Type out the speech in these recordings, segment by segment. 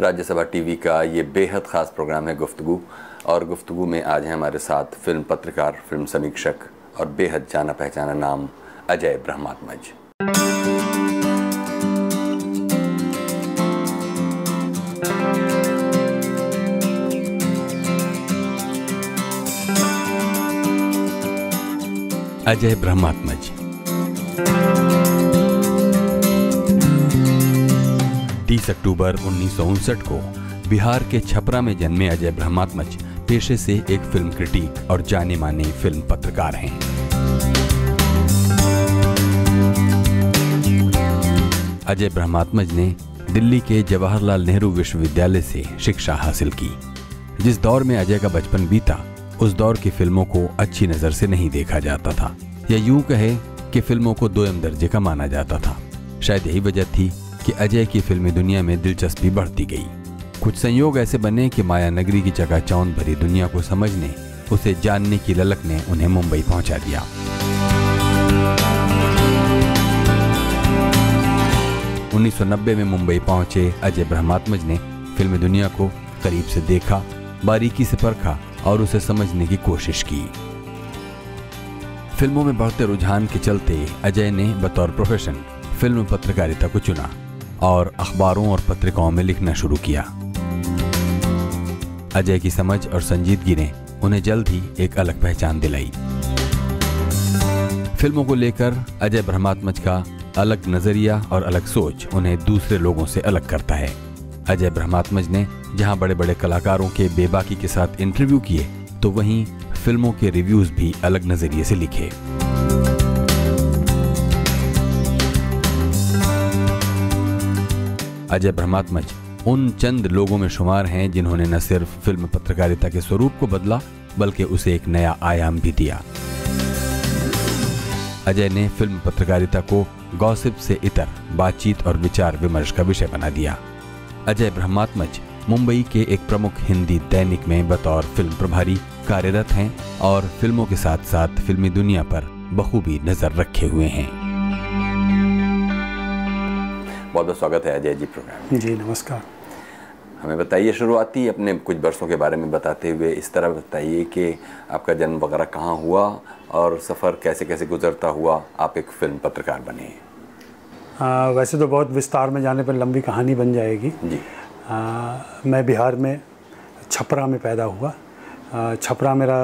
Rajya Sabha TV का ये बेहद ख़ास प्रोग्राम है गुफ्तगु। और गुफ्तगु में आज हैं हमारे साथ फ़िल्म पत्रकार, फ़िल्म समीक्षक और बेहद जाना पहचाना नाम अजय ब्रह्मात्मज। अजय ब्रह्मात्मज। तीस अक्टूबर उन्नीस को बिहार के छपरा में जन्मे अजय ब्रह्मात्मज पेशे से एक फ़िल्म क्रिटिक और जाने माने फ़िल्म पत्रकार हैं। अजय ब्रह्मात्मज ने दिल्ली के जवाहरलाल नेहरू विश्वविद्यालय से शिक्षा हासिल की। जिस दौर में अजय का बचपन बीता, उस दौर की फ़िल्मों को अच्छी नज़र से नहीं देखा जाता था। या यूँ कहे कि फ़िल्मों को दोयम दर्जे का माना जाता था। शायद यही वजह थी कि अजय की फिल्मी दुनिया में दिलचस्पी बढ़ती गई। कुछ संयोग ऐसे बने कि माया नगरी की चकाचौंध भरी दुनिया को समझने, उसे जानने की ललक ने उन्हें मुंबई पहुँचा दिया। उन्नीस में मुंबई पहुँचे अजय ब्रह्मात्मज ने फिल्मी दुनिया को करीब से देखा, बारीकी से परखा और उसे समझने की कोशिश की। फ़िल्मों में बढ़ते रुझान के चलते अजय ने बतौर प्रोफेशन फ़िल्म पत्रकारिता को चुना। और अखबारों और पत्रिकाओं में लिखना शुरू किया। अजय की समझ और संजीदगी ने उन्हें जल्द ही एक अलग पहचान दिलाई। फ़िल्मों को लेकर अजय ब्रह्मात्मज का अलग नज़रिया और अलग सोच उन्हें दूसरे लोगों से अलग करता है। अजय ब्रह्मात्मज ने जहाँ बड़े बड़े कलाकारों के बेबाकी के साथ इंटरव्यू किए तो वहीं फ़िल्मों के रिव्यूज़ भी अलग नज़रिए से लिखे। अजय ब्रह्मात्मज, उन चंद लोगों में शुमार हैं जिन्होंने न सिर्फ़ फ़िल्म पत्रकारिता के स्वरूप को बदला, बल्कि उसे एक नया आयाम भी दिया। अजय ने फ़िल्म पत्रकारिता को गॉसिप से इतर बातचीत और विचार विमर्श का विषय बना दिया। अजय ब्रह्मात्मज, मुंबई के एक प्रमुख हिंदी दैनिक में बतौर फ़िल्म प्रभारी, कार्यरत हैं और फ़िल्मों के साथ साथ फिल्मी दुनिया पर बखूबी नज़र रखे हुए हैं। बहुत बहुत स्वागत है अजय जी प्रोग्राम जी नमस्कार। हमें बताइए शुरुआती अपने कुछ वर्षों के बारे में बताते हुए इस तरह बताइए कि आपका जन्म वगैरह कहाँ हुआ और सफ़र कैसे कैसे गुजरता हुआ आप एक फ़िल्म पत्रकार बने आ, वैसे तो बहुत विस्तार में जाने पर लंबी कहानी बन जाएगी। जी। आ, मैं बिहार में छपरा में पैदा हुआ। आ, छपरा मेरा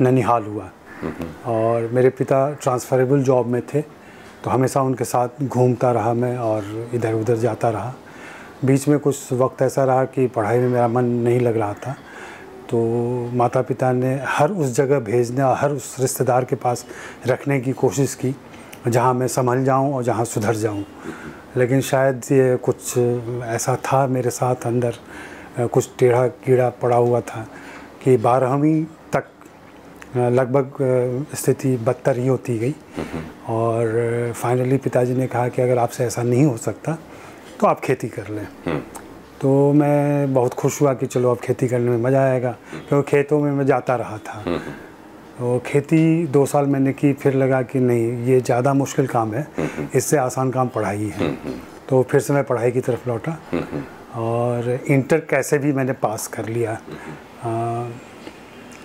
ननिहाल हुआ। हम्म, हम्म। और मेरे पिता ट्रांसफरेबल जॉब में थे। तो हमेशा उनके साथ घूमता रहा मैं और इधर उधर जाता रहा। बीच में कुछ वक्त ऐसा रहा कि पढ़ाई में मेरा मन नहीं लग रहा था तो माता पिता ने हर उस जगह भेजने और हर उस रिश्तेदार के पास रखने की कोशिश की, जहाँ मैं संभल जाऊँ और जहाँ सुधर जाऊँ। लेकिन शायद ये कुछ ऐसा था मेरे साथ अंदर, कुछ टेढ़ा कीड़ा पड़ा हुआ था कि बारहवीं लगभग स्थिति बदतर ही होती गई। और फाइनली पिताजी ने कहा कि अगर आपसे ऐसा नहीं हो सकता तो आप खेती कर लें। तो मैं बहुत खुश हुआ कि चलो अब खेती करने में मज़ा आएगा क्योंकि खेतों में मैं जाता रहा था। तो खेती दो साल मैंने की फिर लगा कि नहीं ये ज़्यादा मुश्किल काम है। इससे आसान काम पढ़ाई है। तो फिर से मैं पढ़ाई की तरफ़ लौटा। और इंटर कैसे भी मैंने पास कर लिया।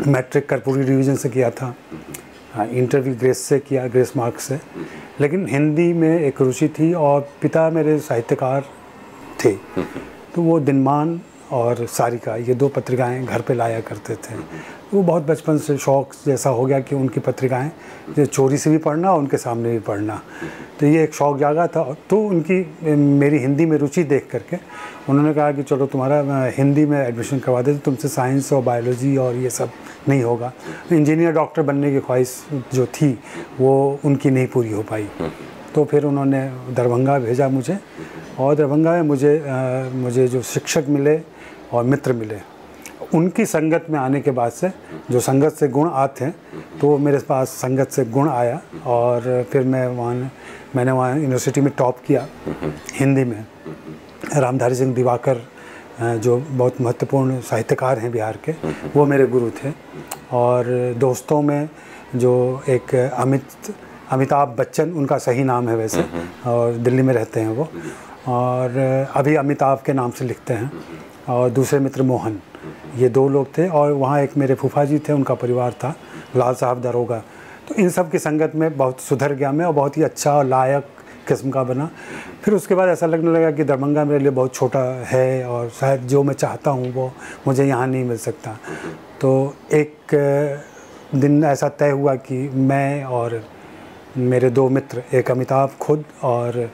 मैट्रिक कर्पूरी डिवीज़न से किया था। हाँ इंटरव्यू ग्रेस से किया, ग्रेस मार्क से। लेकिन हिंदी में एक रुचि थी और पिता मेरे साहित्यकार थे। तो वो दिनमान और सारिका ये दो पत्रिकाएँ घर पे लाया करते थे। वो बहुत बचपन से शौक जैसा हो गया कि उनकी पत्रिकाएँ जो चोरी से भी पढ़ना और उनके सामने भी पढ़ना। तो ये एक शौक जागा था। तो उनकी मेरी हिंदी में रुचि देख करके उन्होंने कहा कि चलो तुम्हारा हिंदी में एडमिशन करवा दे तो तुमसे साइंस और बायोलॉजी और ये सब नहीं होगा। इंजीनियर डॉक्टर बनने की ख्वाहिश जो थी वो उनकी नहीं पूरी हो पाई। तो फिर उन्होंने दरभंगा भेजा मुझे और दरभंगा में मुझे आ, मुझे जो शिक्षक मिले और मित्र मिले। उनकी संगत में आने के बाद से जो संगत से गुण आते हैं तो मेरे पास संगत से गुण आया और फिर मैं वहाँ मैंने वहाँ यूनिवर्सिटी में टॉप किया हिंदी में। रामधारी सिंह दिवाकर जो बहुत महत्वपूर्ण साहित्यकार हैं बिहार के, वो मेरे गुरु थे। और दोस्तों में जो एक अमित, अमिताभ बच्चन, उनका सही नाम है वैसे, और दिल्ली में रहते हैं वो। और अभी अमिताभ के नाम से लिखते हैं। और दूसरे मित्र मोहन। ये दो लोग थे और वहाँ एक मेरे फूफा जी थे, उनका परिवार था, लाल साहब दरोगा। तो इन सब की संगत में बहुत सुधर गया मैं और बहुत ही अच्छा और लायक किस्म का बना। फिर उसके बाद ऐसा लगने लगा कि दरभंगा मेरे लिए बहुत छोटा है और शायद जो मैं चाहता हूँ वो मुझे यहाँ नहीं मिल सकता। तो एक दिन ऐसा तय हुआ कि मैं और मेरे दो मित्र, एक अमिताभ खुद और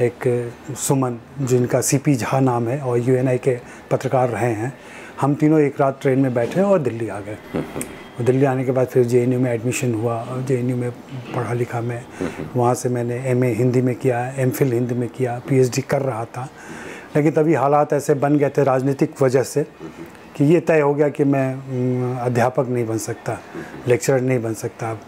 एक सुमन जिनका सीपी झा नाम है और यूएनआई के पत्रकार रहे हैं। हम तीनों एक रात ट्रेन में बैठे और दिल्ली आ गए। और दिल्ली आने के बाद फिर जेएनयू में एडमिशन हुआ। और जेएनयू में पढ़ा लिखा मैं। वहाँ से मैंने एमए हिंदी में किया एम हिंदी में किया पी कर रहा था। लेकिन तभी हालात ऐसे बन गए थे राजनीतिक वजह से कि ये तय हो गया कि मैं अध्यापक नहीं बन सकता लेक्चरर नहीं बन सकता।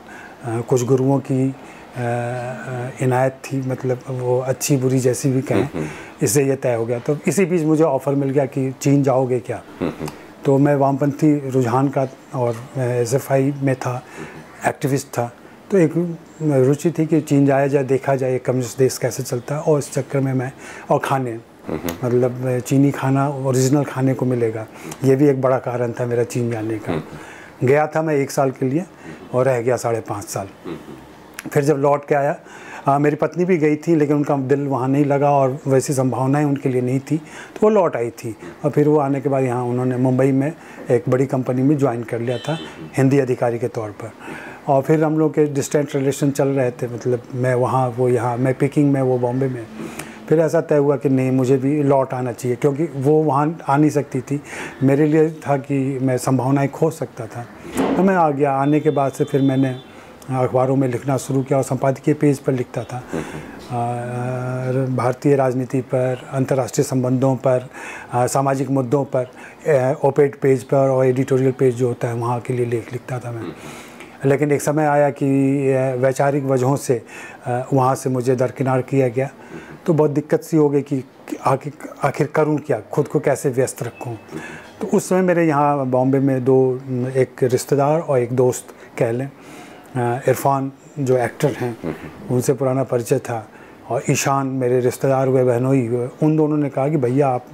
कुछ गुरुओं की इनायत थी मतलब वो अच्छी बुरी जैसी भी कहें इससे ये तय हो गया। तो इसी बीच मुझे ऑफ़र मिल गया कि चीन जाओगे क्या? तो मैं वामपंथी रुझान का और एस एफ़ आई में था एक्टिविस्ट था। तो एक रुचि थी कि चीन जाया जाए देखा जाए कम्युनिस्ट देश कैसे चलता है और इस चक्कर में मैं और खाने। मतलब चीनी खाना ओरिजिनल खाने को मिलेगा। ये भी एक बड़ा कारण था मेरा चीन जाने का। गया था मैं एक साल के लिए और रह गया साढ़े पाँच साल। फिर जब लौट के आया आ, मेरी पत्नी भी गई थी लेकिन उनका दिल वहाँ नहीं लगा और वैसी संभावनाएँ उनके लिए नहीं थी। तो वो लौट आई थी और फिर वो आने के बाद यहाँ उन्होंने मुंबई में एक बड़ी कंपनी में ज्वाइन कर लिया था हिंदी अधिकारी के तौर पर। और फिर हम लोग के डिस्टेंट रिलेशन चल रहे थे मतलब मैं वहाँ वो यहाँ मैं पिकिंग में वो बॉम्बे में। फिर ऐसा तय हुआ कि नहीं मुझे भी लौट आना चाहिए क्योंकि वो वहाँ आ नहीं सकती थी। मेरे लिए था कि मैं संभावनाएँ खो सकता था। तो मैं आ गया आने के बाद से फिर मैंने अखबारों में लिखना शुरू किया और संपादकीय पेज पर लिखता था। भारतीय राजनीति पर अंतर्राष्ट्रीय संबंधों पर सामाजिक मुद्दों पर ओपेड पेज पर और एडिटोरियल पेज जो होता है वहाँ के लिए लेख लिखता था मैं। लेकिन एक समय आया कि वैचारिक वजहों से वहाँ से मुझे दरकिनार किया गया। तो बहुत दिक्कत सी हो गई कि आखिर आखिर करूँ क्या? खुद को कैसे व्यस्त रखूँ? तो उस समय मेरे यहाँ बॉम्बे में दो एक रिश्तेदार और एक दोस्त कह लें। इरफान जो एक्टर हैं उनसे पुराना परिचय था और ईशान मेरे रिश्तेदार हुए बहनोई हुए उन दोनों ने कहा कि भैया आप,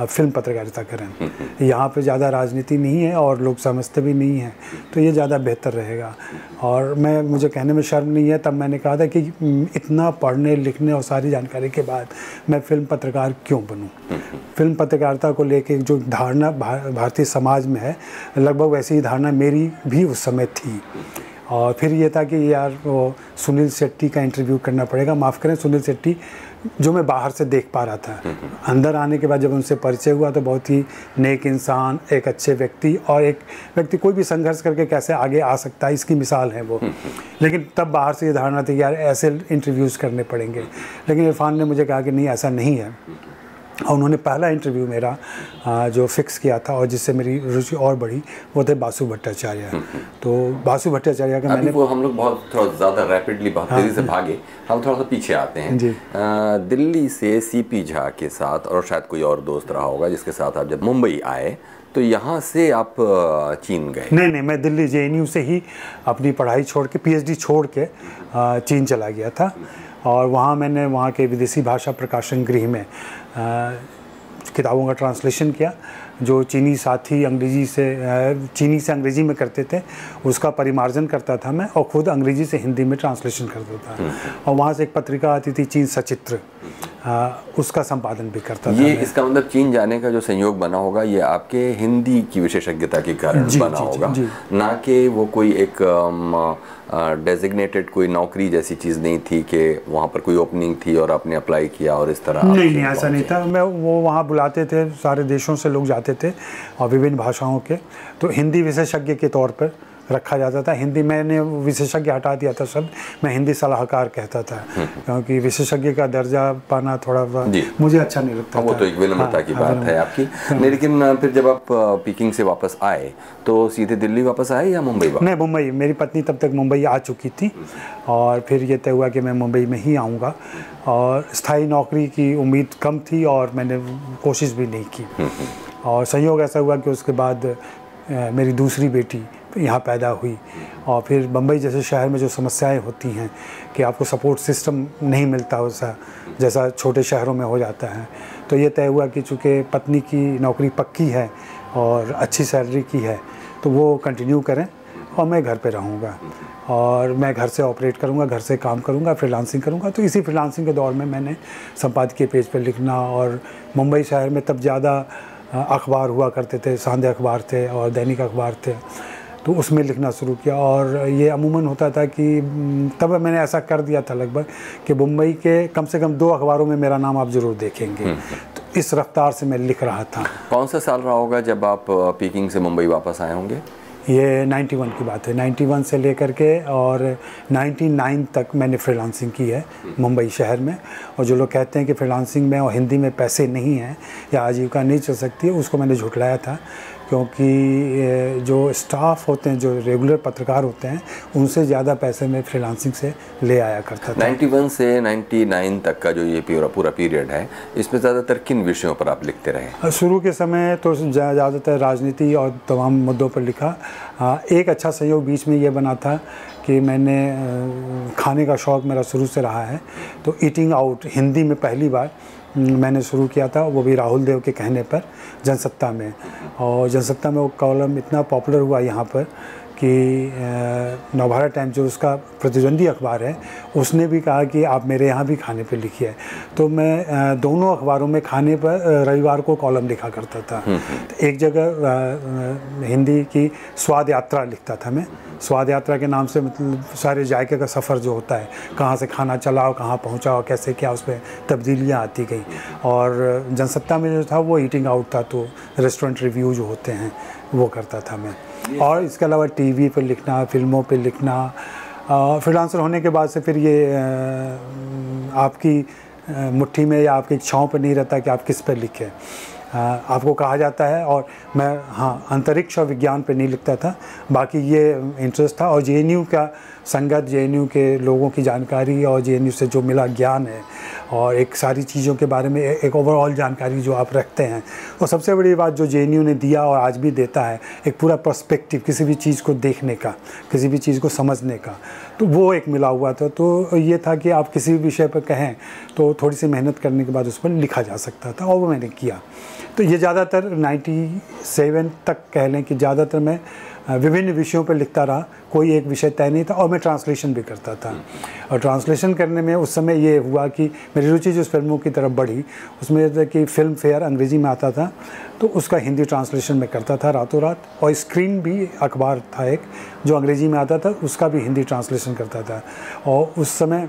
फ़िल्म पत्रकारिता करें। यहाँ पे ज़्यादा राजनीति नहीं है और लोग समझते भी नहीं हैं तो ये ज़्यादा बेहतर रहेगा। और मैं मुझे कहने में शर्म नहीं है तब मैंने कहा था कि इतना पढ़ने लिखने और सारी जानकारी के बाद मैं फ़िल्म पत्रकार क्यों बनूँ? फ़िल्म पत्रकारिता को लेके जो धारणा भारतीय समाज में है लगभग वैसी ही धारणा मेरी भी उस समय थी। और फिर ये था कि यार वो सुनील शेट्टी का इंटरव्यू करना पड़ेगा। माफ़ करें, सुनील शेट्टी जो मैं बाहर से देख पा रहा था। अंदर आने के बाद जब उनसे परिचय हुआ तो बहुत ही नेक इंसान, एक अच्छे व्यक्ति और एक व्यक्ति कोई भी संघर्ष करके कैसे आगे आ सकता है, इसकी मिसाल है वो। लेकिन तब बाहर से ये धारणा थी यार ऐसे इंटरव्यूज़ करने पड़ेंगे। लेकिन इरफान ने मुझे कहा कि नहीं, ऐसा नहीं है। और उन्होंने पहला इंटरव्यू मेरा जो फिक्स किया था और जिससे मेरी रुचि और बढ़ी वो थे बासु भट्टाचार्य। हम्म, हम्म। तो बासु भट्टाचार्य का मैंने वो हम लोग बहुत थोड़ा ज़्यादा रैपिडली बहुत तेज़ी से हाँ। भागे हम थोड़ा सा पीछे आते हैं। जी। आ, दिल्ली से सीपी झा के साथ और शायद कोई और दोस्त रहा होगा जिसके साथ आप जब मुंबई आए तो यहाँ से आप चीन गए? नहीं नहीं मैं दिल्ली जेएनयू से ही अपनी पढ़ाई छोड़ के पीएचडी छोड़ के चीन चला गया था। और वहाँ मैंने वहाँ के विदेशी भाषा प्रकाशन गृह में किताबों का ट्रांसलेशन किया जो चीनी साथी अंग्रेज़ी से चीनी से अंग्रेज़ी में करते थे उसका परिमार्जन करता था मैं और खुद अंग्रेज़ी से हिंदी में ट्रांसलेशन करता था हम्म। और वहाँ से एक पत्रिका आती थी चीन सचित्र आ, उसका संपादन भी करता ये था इसका मतलब चीन जाने का जो संयोग बना होगा ये आपके हिंदी की विशेषज्ञता के कारण बना जी, होगा। जी, जी, ना कि वो कोई एक डेजिग्नेटेड कोई नौकरी जैसी चीज़ नहीं थी कि वहाँ पर कोई ओपनिंग थी और आपने अप्लाई किया और इस तरह नहीं नहीं ऐसा नहीं था। मैं वो वहाँ बुलाते थे सारे देशों से लोग जाते थे और विभिन्न भाषाओं के। तो हिंदी विशेषज्ञ के तौर पर रखा जाता था। हिंदी मैंने विशेषज्ञ हटा दिया था शब्द मैं हिंदी सलाहकार कहता था। क्योंकि विशेषज्ञ का दर्जा पाना थोड़ा मुझे अच्छा नहीं लगता वो तो एक विनम्रता की हाँ, बात है आपकी। हाँ। लेकिन फिर जब आप पीकिंग से वापस आए तो सीधे दिल्ली वापस आए या मुंबई नहीं मुंबई। मेरी पत्नी तब तक मुंबई आ चुकी थी। और फिर ये तय हुआ कि मैं मुंबई में ही आऊँगा। और स्थायी नौकरी की उम्मीद कम थी और मैंने कोशिश भी नहीं की। और संयोग ऐसा हुआ कि उसके बाद मेरी दूसरी बेटी यहाँ पैदा हुई। और फिर बम्बई जैसे शहर में जो समस्याएँ होती हैं कि आपको सपोर्ट सिस्टम नहीं मिलता वैसा जैसा छोटे शहरों में हो जाता है। तो ये तय हुआ कि चूँकि पत्नी की नौकरी पक्की है और अच्छी सैलरी की है तो वो कंटिन्यू करें और मैं घर पे रहूँगा। और मैं घर से ऑपरेट करूँगा, घर से काम करूँगा फ्रीलांसिंग करूँगा। तो इसी फ्रीलांसिंग के दौर में मैंने संपादकीय पेज पर लिखना और मुंबई शहर में तब ज़्यादा अखबार हुआ करते थे सांदे अखबार थे और दैनिक अखबार थे। तो उसमें लिखना शुरू किया और ये अमूमन होता था कि तब मैंने ऐसा कर दिया था लगभग कि मुंबई के कम से कम दो अखबारों में मेरा नाम आप ज़रूर देखेंगे। हम्म। तो इस रफ्तार से मैं लिख रहा था। कौन सा साल रहा होगा जब आप पीकिंग से मुंबई वापस आए होंगे? ये 91 की बात है। 91 से लेकर के और 99 तक मैंने फ्रीलांसिंग की है मुंबई शहर में। और जो लोग कहते हैं कि फ्रीलांसिंग में और हिंदी में पैसे नहीं हैं या आजीविका नहीं चल सकती है उसको मैंने झुटलाया था। क्योंकि जो स्टाफ होते हैं जो रेगुलर पत्रकार होते हैं उनसे ज़्यादा पैसे मैं फ्रीलांसिंग से ले आया करता था। 91 से 99 तक का जो ये पूरा पूरा पीरियड है इसमें ज़्यादातर किन विषयों पर आप लिखते रहे? शुरू के समय तो ज़्यादातर राजनीति और तमाम मुद्दों पर लिखा। एक अच्छा सहयोग बीच में ये बना था कि मैंने खाने का शौक़ मेरा शुरू से रहा है। तो ईटिंग आउट हिंदी में पहली बार मैंने शुरू किया था, वो भी राहुल देव के कहने पर, जनसत्ता में। और जनसत्ता में वो कॉलम इतना पॉपुलर हुआ यहाँ पर कि नवभारत टाइम जो उसका प्रतिद्वंदी अखबार है उसने भी कहा कि आप मेरे यहाँ भी खाने पे लिखिए तो मैं दोनों अखबारों में खाने पर रविवार को कॉलम लिखा करता था। हम्म, हम्म। तो एक जगह हिंदी की स्वाद यात्रा लिखता था मैं। स्वाद यात्रा के नाम से मतलब सारे जायके का सफ़र जो होता है कहाँ से खाना चलाओ कहाँ पहुँचाओ कैसे क्या उस पर तब्दीलियाँ आती गई। और जनसत्ता में जो था वो ईटिंग आउट था तो रेस्टोरेंट रिव्यू जो होते हैं वो करता था मैं। और इसके अलावा टीवी पर लिखना, फ़िल्मों पर लिखना फ्रीलांसर होने के बाद से फिर ये आपकी मुट्ठी में या आपकी इच्छाओं पर नहीं रहता कि आप किस पर लिखें। आपको कहा जाता है और मैं हाँ अंतरिक्ष और विज्ञान पर नहीं लिखता था। बाकी ये इंटरेस्ट था और जे का संगत, जेएनयू के लोगों की जानकारी और जेएनयू से जो मिला ज्ञान है और एक सारी चीज़ों के बारे में एक ओवरऑल जानकारी जो आप रखते हैं। और सबसे बड़ी बात जो जेएनयू ने दिया और आज भी देता है, एक पूरा पर्सपेक्टिव किसी भी चीज़ को देखने का, किसी भी चीज़ को समझने का। तो वो एक मिला हुआ था। तो ये था कि आप किसी भी विषय पर कहें तो थोड़ी सी मेहनत करने के बाद उस पर लिखा जा सकता था और वो मैंने किया। तो ये ज़्यादातर 97 तक कह लें कि ज़्यादातर मैं विभिन्न विषयों पर लिखता रहा, कोई एक विषय तय नहीं था और मैं ट्रांसलेशन भी करता था। और ट्रांसलेशन करने में उस समय ये हुआ कि मेरी रुचि जो फ़िल्मों की तरफ़ बढ़ी, उसमें था कि फ़िल्म फेयर अंग्रेज़ी में आता था तो उसका हिंदी ट्रांसलेशन मैं करता था रातों रात। और स्क्रीन भी अखबार था एक, जो अंग्रेज़ी में आता था, उसका भी हिंदी ट्रांसलेशन करता था। और उस समय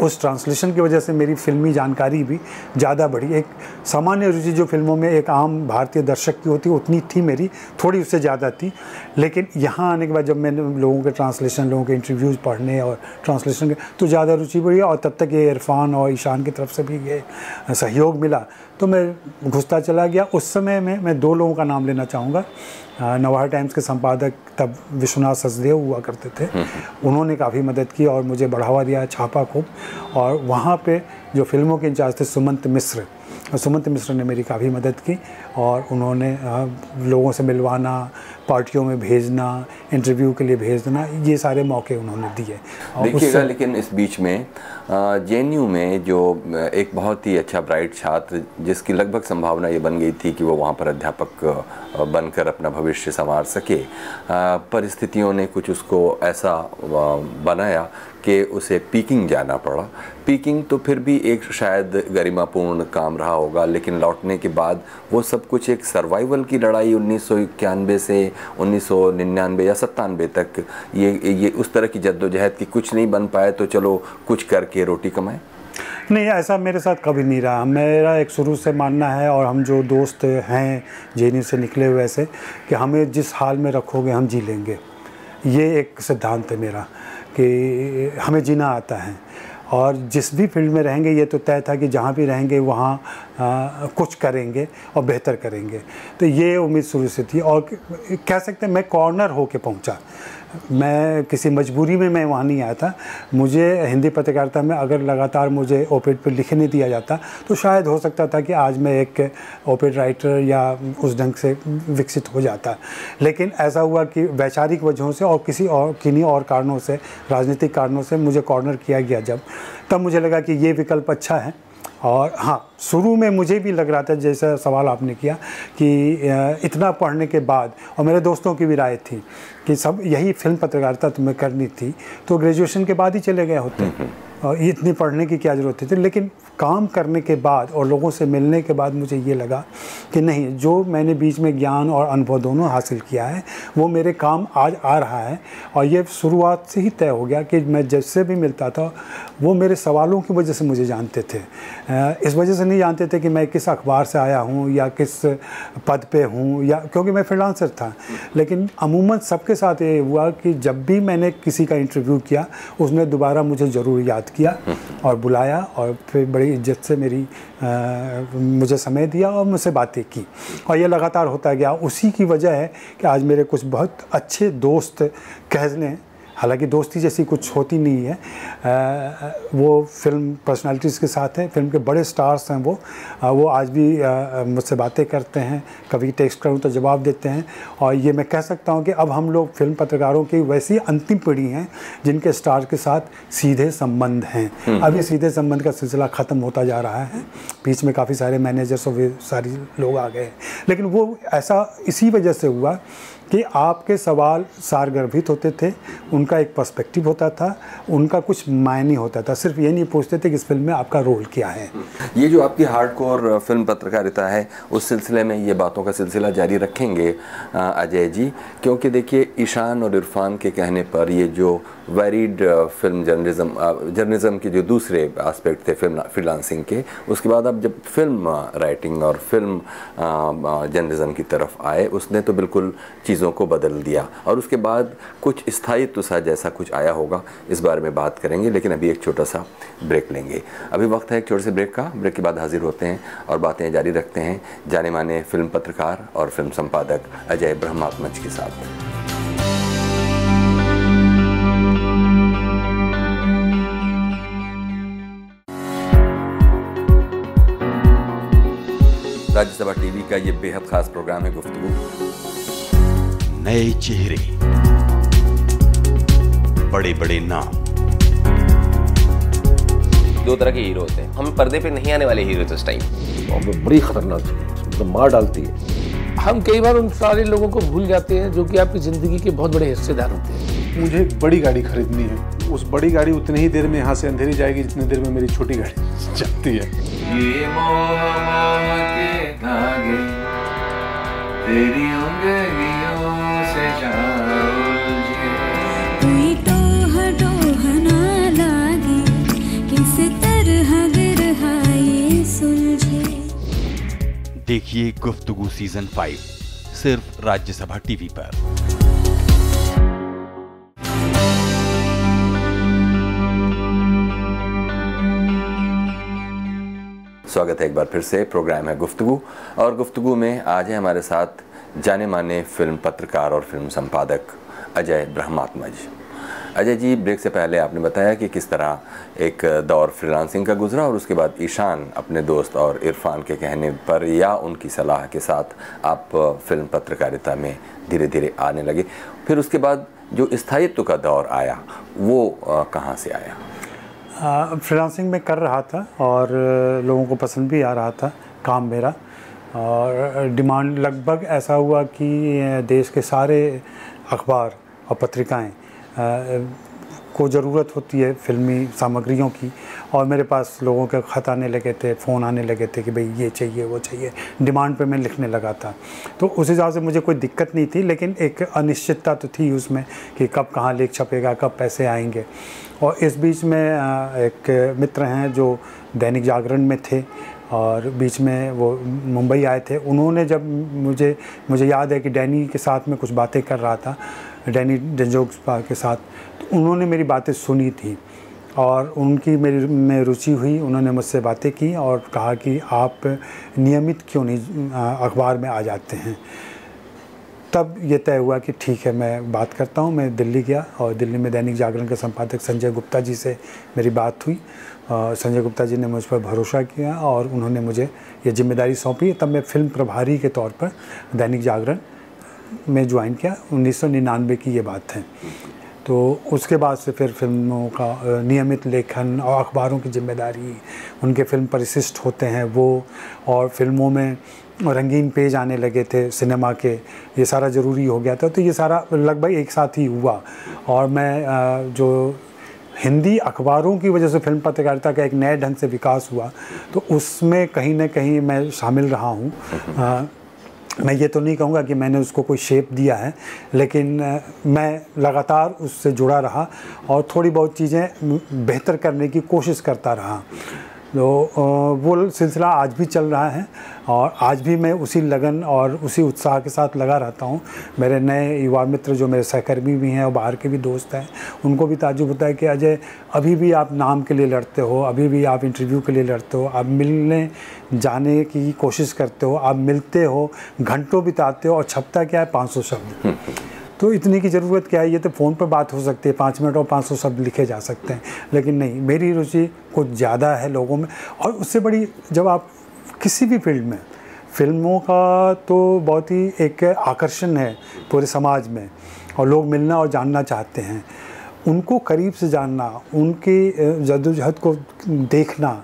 उस ट्रांसलेशन की वजह से मेरी फिल्मी जानकारी भी ज़्यादा बढ़ी। एक सामान्य रुचि जो फ़िल्मों में एक आम भारतीय दर्शक की होती, उतनी थी मेरी, थोड़ी उससे ज़्यादा थी। लेकिन यहाँ आने के बाद जब मैंने लोगों के ट्रांसलेशन लोगों के इंटरव्यूज़ पढ़ने और ट्रांसलेशन के तो ज़्यादा रुचि बढ़ी और तब तक ये इरफान और ईशान की तरफ़ से भी ये सहयोग मिला। तो मैं घुसता चला गया। उस समय में मैं दो लोगों का नाम लेना चाहूँगा। नवाहर टाइम्स के संपादक तब विश्वनाथ सचदेव हुआ करते थे। हम्म, हम्म। उन्होंने काफ़ी मदद की और मुझे बढ़ावा दिया छापा खूब। और वहाँ पे जो फ़िल्मों के इंचार्ज थे सुमंत मिश्र सुमंत मिश्र ने मेरी काफ़ी मदद की और उन्होंने लोगों से मिलवाना पार्टियों में भेजना इंटरव्यू के लिए भेजना ये सारे मौके उन्होंने दिए। देखिएगा लेकिन इस बीच में जे में जो एक बहुत ही अच्छा ब्राइट छात्र जिसकी लगभग संभावना ये बन गई थी कि वो वहाँ पर अध्यापक बनकर अपना भविष्य संवार सके परिस्थितियों ने कुछ उसको ऐसा बनाया कि उसे पीकिंग जाना पड़ा। पीकिंग तो फिर भी एक शायद गरिमापूर्ण काम रहा होगा, लेकिन लौटने के बाद वो सब कुछ एक सर्वाइवल की लड़ाई उन्नीस सौ इक्यानवे से उन्नीस सौ निन्यानवे या सत्तानवे तक, ये ये उस तरह की जद्दोजहद की कुछ नहीं बन पाए तो चलो कुछ करके रोटी कमाए। नहीं, ऐसा मेरे साथ कभी नहीं रहा। मेरा एक शुरू से मानना है और हम जो दोस्त हैं जे से निकले हुए ऐसे, कि हमें जिस हाल में रखोगे हम जी लेंगे। ये एक सिद्धांत है मेरा। कि हमें जीना आता है। और जिस भी फ़ील्ड में रहेंगे, ये तो तय था कि जहाँ भी रहेंगे, वहाँ कुछ करेंगे और बेहतर करेंगे। तो ये उम्मीद शुरू से थी और कह सकते हैं मैं कॉर्नर होके पहुँचा। मैं किसी मजबूरी में मैं वहाँ नहीं आया था। मुझे हिंदी पत्रकारिता में अगर लगातार मुझे ओपेड पर लिखने दिया जाता तो शायद हो सकता था कि आज मैं एक ओपेड राइटर या उस ढंग से विकसित हो जाता। लेकिन ऐसा हुआ कि वैचारिक वजहों से और किसी और, किन्हीं और कारणों से, राजनीतिक कारणों से मुझे कॉर्नर किया गया जब। तब मुझे लगा कि ये विकल्प अच्छा है। और हाँ शुरू में मुझे भी लग रहा था जैसा सवाल आपने किया कि इतना पढ़ने के बाद, और मेरे दोस्तों की भी राय थी कि सब यही फ़िल्म पत्रकारिता तुम्हें करनी थी तो ग्रेजुएशन के बाद ही चले गए होते। हम्म, हम्म। और इतनी पढ़ने की क्या ज़रूरत थी? लेकिन काम करने के बाद और लोगों से मिलने के बाद मुझे ये लगा कि नहीं जो मैंने बीच में ज्ञान और अनुभव दोनों हासिल किया है वो मेरे काम आज आ रहा है। और ये शुरुआत से ही तय हो गया कि मैं जिससे भी मिलता था वो मेरे सवालों की वजह से मुझे जानते थे। इस वजह से नहीं जानते थे कि मैं किस अखबार से आया हूँ या किस पद पे हूँ या क्योंकि मैं फ्रीलांसर था। लेकिन अमूमन सबके साथ ये हुआ कि जब भी मैंने किसी का इंटरव्यू किया उसने दोबारा मुझे ज़रूर याद किया और बुलाया और फिर बड़ी इज़्ज़त से मेरी आ, मुझे समय दिया और मुझसे बातें की। और ये लगातार होता गया। उसी की वजह है कि आज मेरे कुछ बहुत अच्छे दोस्त कहने हालाँकि दोस्ती जैसी कुछ होती नहीं है। आ, वो फ़िल्म पर्सनालिटीज़ के साथ है। फ़िल्म के बड़े स्टार्स हैं वो। आ, वो आज भी मुझसे बातें करते हैं कभी टेक्स्ट करूँ तो जवाब देते हैं। और ये मैं कह सकता हूँ कि अब हम लोग फ़िल्म पत्रकारों की वैसी अंतिम पीढ़ी हैं जिनके स्टार के साथ सीधे संबंध हैं। हम्म। अभी सीधे संबंध का सिलसिला ख़त्म होता जा रहा है। बीच में काफ़ी सारे मैनेजर्स और सारी लोग आ गए लेकिन वो ऐसा इसी वजह से हुआ कि आपके सवाल सारगर्भित होते थे, उनका एक पर्सपेक्टिव होता था, उनका कुछ मायने होता था। सिर्फ़ ये नहीं पूछते थे कि इस फ़िल्म में आपका रोल क्या है। ये जो आपकी हार्ड कोर फ़िल्म पत्रकारिता है, उस सिलसिले में ये बातों का सिलसिला जारी रखेंगे अजय जी। क्योंकि देखिए, ईशान और इरफान के कहने पर ये जो वेरीड फ़िल्म जर्नलिज्म जर्नलिज्म के जो दूसरे एस्पेक्ट थे फ़िल्म फ्रीलांसिंग के, उसके बाद अब जब फ़िल्म राइटिंग और फ़िल्म जर्नलिज्म की तरफ़ आए, उसने तो बिल्कुल चीज़ों को बदल दिया। और उसके बाद कुछ स्थायित्व सा जैसा कुछ आया होगा, इस बारे में बात करेंगे, लेकिन अभी एक छोटा सा ब्रेक लेंगे। अभी वक्त है एक छोटे से ब्रेक का। ब्रेक के बाद हाजिर होते हैं और बातें जारी रखते हैं। जाने माने फ़िल्म पत्रकार और फ़िल्म संपादक अजय ब्रह्मात्मज के साथ। राज्यसभा टीवी का ये बेहद खास प्रोग्राम है गुफ्तु नए चेहरे बड़े बड़े नाम। दो तरह के हीरो होते हैं। हम पर्दे पे नहीं आने वाले हीरो थे इस टाइम बड़ी खतरनाक तो मार डालती है। हम कई बार उन सारे लोगों को भूल जाते हैं जो कि आपकी ज़िंदगी के बहुत बड़े हिस्सेदार होते हैं। मुझे एक बड़ी गाड़ी खरीदनी है। उस बड़ी गाड़ी उतनी ही देर में यहाँ से अंधेरी जाएगी जितनी देर में मेरी छोटी गाड़ी चलती है। ये तेरी उंगलियों से कोई देखिए गुफ्तगु सीज़न फाइव, सिर्फ़ राज्यसभा टीवी पर। स्वागत है एक बार फिर से, प्रोग्राम है गुफ्तगु। और गुफ्तगु में आज है हमारे साथ जाने माने फ़िल्म पत्रकार और फ़िल्म संपादक अजय ब्रह्मात्मज। अजय जी ब्रेक से पहले आपने बताया कि किस तरह एक दौर फ्रीलांसिंग का गुजरा और उसके बाद ईशान अपने दोस्त और इरफान के कहने पर या उनकी सलाह के साथ आप फ़िल्म पत्रकारिता में धीरे धीरे आने लगे। फिर उसके बाद जो स्थायित्व का दौर आया, वो कहाँ से आया? फ्रीलांसिंग में कर रहा था और लोगों को पसंद भी आ रहा था काम मेरा। और डिमांड लगभग ऐसा हुआ कि देश के सारे अखबार और पत्रिकाएँ को ज़रूरत होती है फिल्मी सामग्रियों की। और मेरे पास लोगों के ख़त आने लगे थे, फ़ोन आने लगे थे कि भाई ये चाहिए, वो चाहिए। डिमांड पे मैं लिखने लगा था। तो उस हिसाब से मुझे कोई दिक्कत नहीं थी, लेकिन एक अनिश्चितता तो थी उसमें कि कब कहाँ लेख छपेगा, कब पैसे आएँगे। और इस बीच में एक मित्र हैं जो दैनिक जागरण में थे और बीच में वो मुंबई आए थे। उन्होंने जब मुझे मुझे याद है कि डैनी के साथ में कुछ बातें कर रहा था डैनी डेंजोक्स के साथ तो उन्होंने मेरी बातें सुनी थी और उनकी मेरी, में रुचि हुई, उन्होंने मुझसे बातें की और कहा कि आप नियमित क्यों नहीं अखबार में आ जाते हैं। तब ये तय हुआ कि ठीक है, मैं बात करता हूँ, मैं दिल्ली गया और दिल्ली में दैनिक जागरण के संपादक संजय गुप्ता जी से मेरी बात हुई। संजय गुप्ता जी ने मुझ पर भरोसा किया और उन्होंने मुझे ये ज़िम्मेदारी सौंपी। तब मैं फ़िल्म प्रभारी के तौर पर दैनिक जागरण में ज्वाइन किया। उन्नीस सौ निन्यानवे की ये बात है। तो उसके बाद से फिर फ़िल्मों का नियमित लेखन और अखबारों की ज़िम्मेदारी, उनके फ़िल्म परिशिष्ट होते हैं वो, और फ़िल्मों में रंगीन पेज आने लगे थे सिनेमा के। ये सारा ज़रूरी हो गया था। तो ये सारा लगभग एक साथ ही हुआ। और मैं जो हिंदी अखबारों की वजह से फ़िल्म पत्रकारिता का एक नए ढंग से विकास हुआ तो उसमें कहीं ना कहीं मैं शामिल रहा हूँ। मैं ये तो नहीं कहूँगा कि मैंने उसको कोई शेप दिया है, लेकिन मैं लगातार उससे जुड़ा रहा और थोड़ी बहुत चीज़ें बेहतर करने की कोशिश करता रहा। तो वो सिलसिला आज भी चल रहा है और आज भी मैं उसी लगन और उसी उत्साह के साथ लगा रहता हूँ। मेरे नए युवा मित्र जो मेरे सहकर्मी भी हैं और बाहर के भी दोस्त हैं, उनको भी ताजुब होता है कि अजय, अभी भी आप नाम के लिए लड़ते हो, अभी भी आप इंटरव्यू के लिए लड़ते हो, आप मिलने जाने की कोशिश करते हो, आप मिलते हो, घंटों बिताते हो और छपता क्या है? पाँच सौ शब्द। तो इतनी की ज़रूरत क्या है? ये तो फ़ोन पर बात हो सकती है, पाँच मिनट और पाँच सौ शब्द लिखे जा सकते हैं। लेकिन नहीं, मेरी रुचि कुछ ज़्यादा है लोगों में। और उससे बड़ी, जब आप किसी भी फ़ील्ड में, फ़िल्मों का तो बहुत ही एक आकर्षण है पूरे समाज में, और लोग मिलना और जानना चाहते हैं। उनको करीब से जानना, उनकी जद्दोजहद को देखना,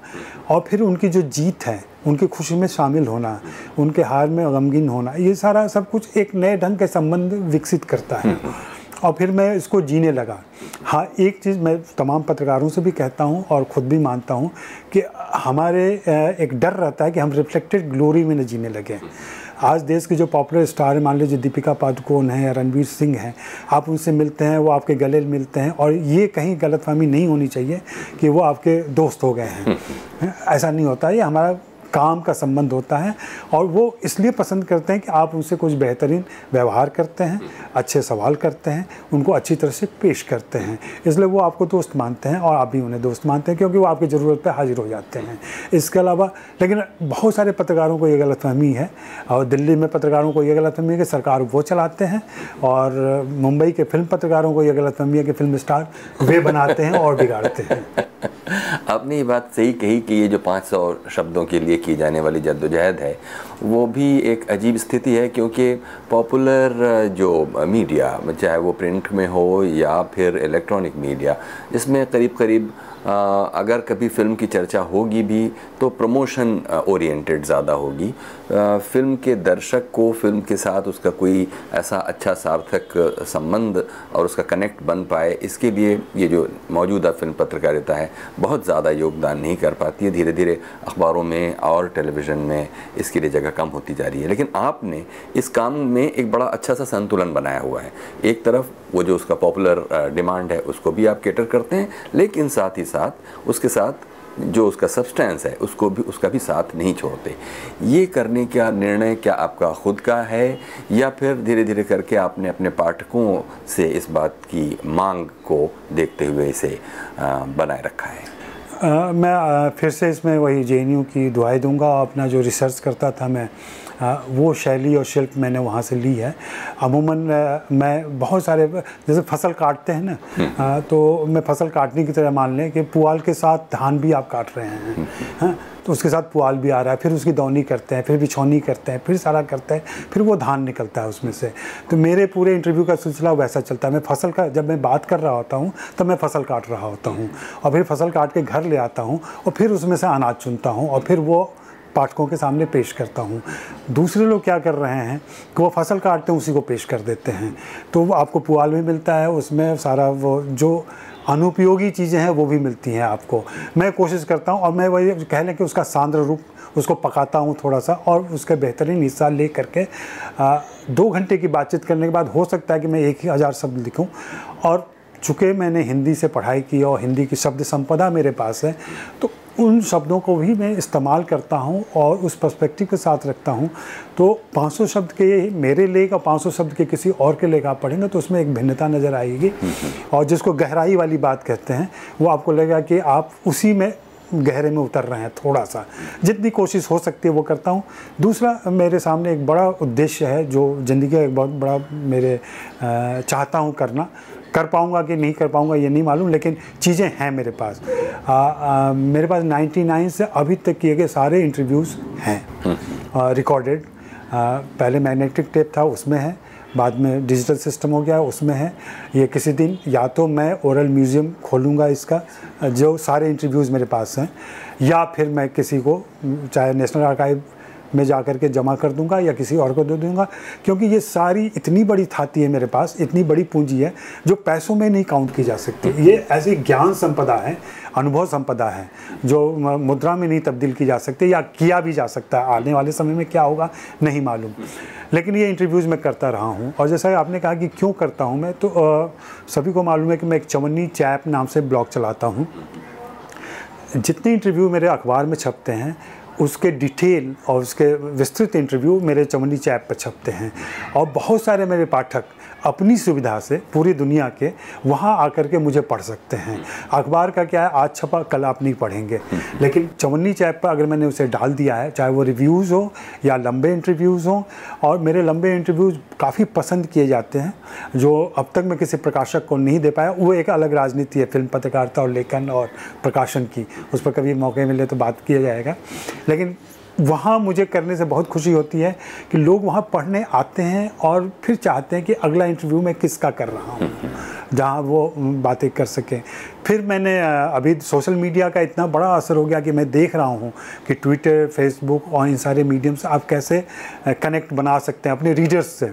और फिर उनकी जो जीत है उनकी खुशी में शामिल होना उनके हार में गमगीन होना ये सारा सब कुछ एक नए ढंग के संबंध विकसित करता है। और फिर मैं इसको जीने लगा। हाँ एक चीज़ मैं तमाम पत्रकारों से भी कहता हूँ और ख़ुद भी मानता हूँ कि हमारे एक डर रहता है कि हम रिफ्लेक्टेड ग्लोरी में न जीने लगे। आज देश के जो पॉपुलर स्टार हैं मान लीजिए दीपिका पादुकोण हैं या रणवीर सिंह हैं आप उनसे मिलते हैं वो आपके गले मिलते हैं और ये कहीं गलतफहमी नहीं होनी चाहिए कि वो आपके दोस्त हो गए हैं। ऐसा नहीं होता ये हमारा काम का संबंध होता है और वो इसलिए पसंद करते हैं कि आप उनसे कुछ बेहतरीन व्यवहार करते हैं, अच्छे सवाल करते हैं, उनको अच्छी तरह से पेश करते हैं। इसलिए वो आपको दोस्त मानते हैं और आप भी उन्हें दोस्त मानते हैं क्योंकि वो आपकी ज़रूरत पर हाजिर हो जाते हैं। इसके अलावा, लेकिन बहुत सारे पत्रकारों को ये गलतफहमी है और दिल्ली में पत्रकारों को ये गलतफहमी है कि सरकार वो चलाते हैं और मुंबई के फ़िल्म पत्रकारों को ये गलतफहमी है कि फ़िल्म स्टार वे बनाते हैं और बिगाड़ते हैं। आपने ये बात सही कही कि ये जो 500 शब्दों के लिए की जाने वाली जद्दोजहद है। वो भी एक अजीब स्थिति है क्योंकि पॉपुलर जो मीडिया चाहे वो प्रिंट में हो या फिर इलेक्ट्रॉनिक मीडिया इसमें करीब करीब अगर कभी फ़िल्म की चर्चा होगी भी तो प्रमोशन ओरिएंटेड ज़्यादा होगी। फ़िल्म के दर्शक को, फ़िल्म के साथ उसका कोई ऐसा अच्छा सार्थक संबंध और उसका कनेक्ट बन पाए, इसके लिए ये जो मौजूदा फ़िल्म पत्रकारिता है, बहुत ज़्यादा योगदान नहीं कर पाती है। धीरे धीरे अखबारों में और टेलीविज़न में इसके लिए जगह कम होती जा रही है। लेकिन आपने इस काम में एक बड़ा अच्छा सा संतुलन बनाया हुआ है। एक तरफ़ वो जो उसका पॉपुलर डिमांड है, उसको भी आप केटर करते हैं, लेकिन साथ ही साथ उसके साथ जो उसका सब्सटेंस है उसको भी उसका भी साथ नहीं छोड़ते। ये करने का निर्णय क्या आपका खुद का है या फिर धीरे धीरे करके आपने अपने पाठकों से इस बात की मांग को देखते हुए इसे बनाए रखा है? आ, मैं आ, फिर से इसमें वही जे की दुआई दूँगा। अपना जो रिसर्च करता था मैं वो शैली और शिल्प मैंने वहाँ से ली है अमूमन मैं बहुत सारे जैसे फ़सल काटते हैं ना हम्म। तो मैं फ़सल काटने की तरह मान लें कि पुआल के साथ धान भी आप काट रहे हैं हम्म। हाँ तो उसके साथ पुआल भी आ रहा है फिर उसकी दौनी करते हैं फिर बिछौनी करते हैं फिर सारा करते हैं फिर वो धान निकलता है उसमें से तो मेरे पूरे इंटरव्यू का सिलसिला वैसा चलता है मैं फ़सल का जब मैं बात कर रहा होता हूँ तब तो मैं फ़सल काट रहा होता हूँ और फिर फ़सल काट के घर ले आता हूँ और फिर उसमें से अनाज चुनता हूँ और फिर वो पाठकों के सामने पेश करता हूँ। दूसरे लोग क्या कर रहे हैं कि वो फ़सल काटते हैं उसी को पेश कर देते हैं। तो आपको पुआल भी मिलता है उसमें सारा वो जो अनुपयोगी चीज़ें हैं वो भी मिलती हैं आपको। मैं कोशिश करता हूँ और मैं वही कह लें कि उसका सांद्र रूप उसको पकाता हूँ थोड़ा सा और उसका बेहतरीन हिस्सा ले करके आ, दो घंटे की बातचीत करने के बाद हो सकता है कि मैं एक ही हज़ार शब्द लिखूँ। और चूँकि मैंने हिंदी से पढ़ाई की और हिंदी की शब्द संपदा मेरे पास है तो उन शब्दों को भी मैं इस्तेमाल करता हूँ और उस पर्सपेक्टिव के साथ रखता हूँ। तो 500 शब्द के मेरे लेख और 500 शब्द के किसी और के लेख आप पढ़ेंगे तो उसमें एक भिन्नता नज़र आएगी। और जिसको गहराई वाली बात कहते हैं, वो आपको लगेगा कि आप उसी में गहरे में उतर रहे हैं थोड़ा सा जितनी कोशिश हो सकती है, वो करता हूँ। दूसरा, मेरे सामने एक बड़ा उद्देश्य है, जो ज़िंदगी का एक बहुत बड़ा मेरे चाहता हूँ करना। कर पाऊँगा कि नहीं कर पाऊँगा ये नहीं मालूम लेकिन चीज़ें हैं मेरे पास। आ, आ, मेरे पास 99 से अभी तक किए गए सारे इंटरव्यूज़ हैं रिकॉर्डेड पहले मैग्नेटिक टेप था उसमें है। बाद में डिजिटल सिस्टम हो गया उसमें है। ये किसी दिन या तो मैं ओरल म्यूज़ियम खोलूँगा इसका जो सारे इंटरव्यूज़ मेरे पास हैं या फिर मैं किसी को चाहे नेशनल आर्काइव में जा कर के जमा कर दूँगा या किसी और को दे दूँगा क्योंकि ये सारी इतनी बड़ी थाती है मेरे पास इतनी बड़ी पूंजी है जो पैसों में नहीं काउंट की जा सकती। ये ऐसी ज्ञान संपदा है अनुभव संपदा है जो मुद्रा में नहीं तब्दील की जा सकती या किया भी जा सकता है। आने वाले समय में क्या होगा नहीं मालूम। लेकिन ये इंटरव्यूज़ मैं करता रहा हूँ और जैसा आपने कहा कि क्यों करता हूँ मैं तो आ, सभी को मालूम है कि मैं एक चवन्नी चैप नाम से ब्लॉग चलाता हूँ। जितने इंटरव्यू मेरे अखबार में छपते हैं उसके डिटेल और उसके विस्तृत इंटरव्यू मेरे चमनी चैप पर छपते हैं। और बहुत सारे मेरे पाठक अपनी सुविधा से पूरी दुनिया के वहाँ आकर के मुझे पढ़ सकते हैं। अखबार का क्या है, आज छपा, कल आप नहीं पढ़ेंगे। लेकिन चवन्नी चैप पर अगर मैंने उसे डाल दिया है, चाहे वो रिव्यूज़ हो या लंबे इंटरव्यूज़ हों, और मेरे लंबे इंटरव्यूज़ काफ़ी पसंद किए जाते हैं, जो अब तक मैं किसी प्रकाशक को नहीं दे पाया, वो एक अलग राजनीति है, फ़िल्म पत्रकारिता और लेखन और प्रकाशन की। उस पर कभी मौके मिले तो बात किया जाएगा। लेकिन वहाँ मुझे करने से बहुत खुशी होती है कि लोग वहाँ पढ़ने आते हैं और फिर चाहते हैं कि अगला इंटरव्यू मैं किसका कर रहा हूँ, जहाँ वो बातें कर सकें। फिर मैंने अभी सोशल मीडिया का इतना बड़ा असर हो गया कि मैं देख रहा हूँ कि ट्विटर फेसबुक और इन सारे मीडियम से आप कैसे कनेक्ट बना सकते हैं अपने रीडर्स से।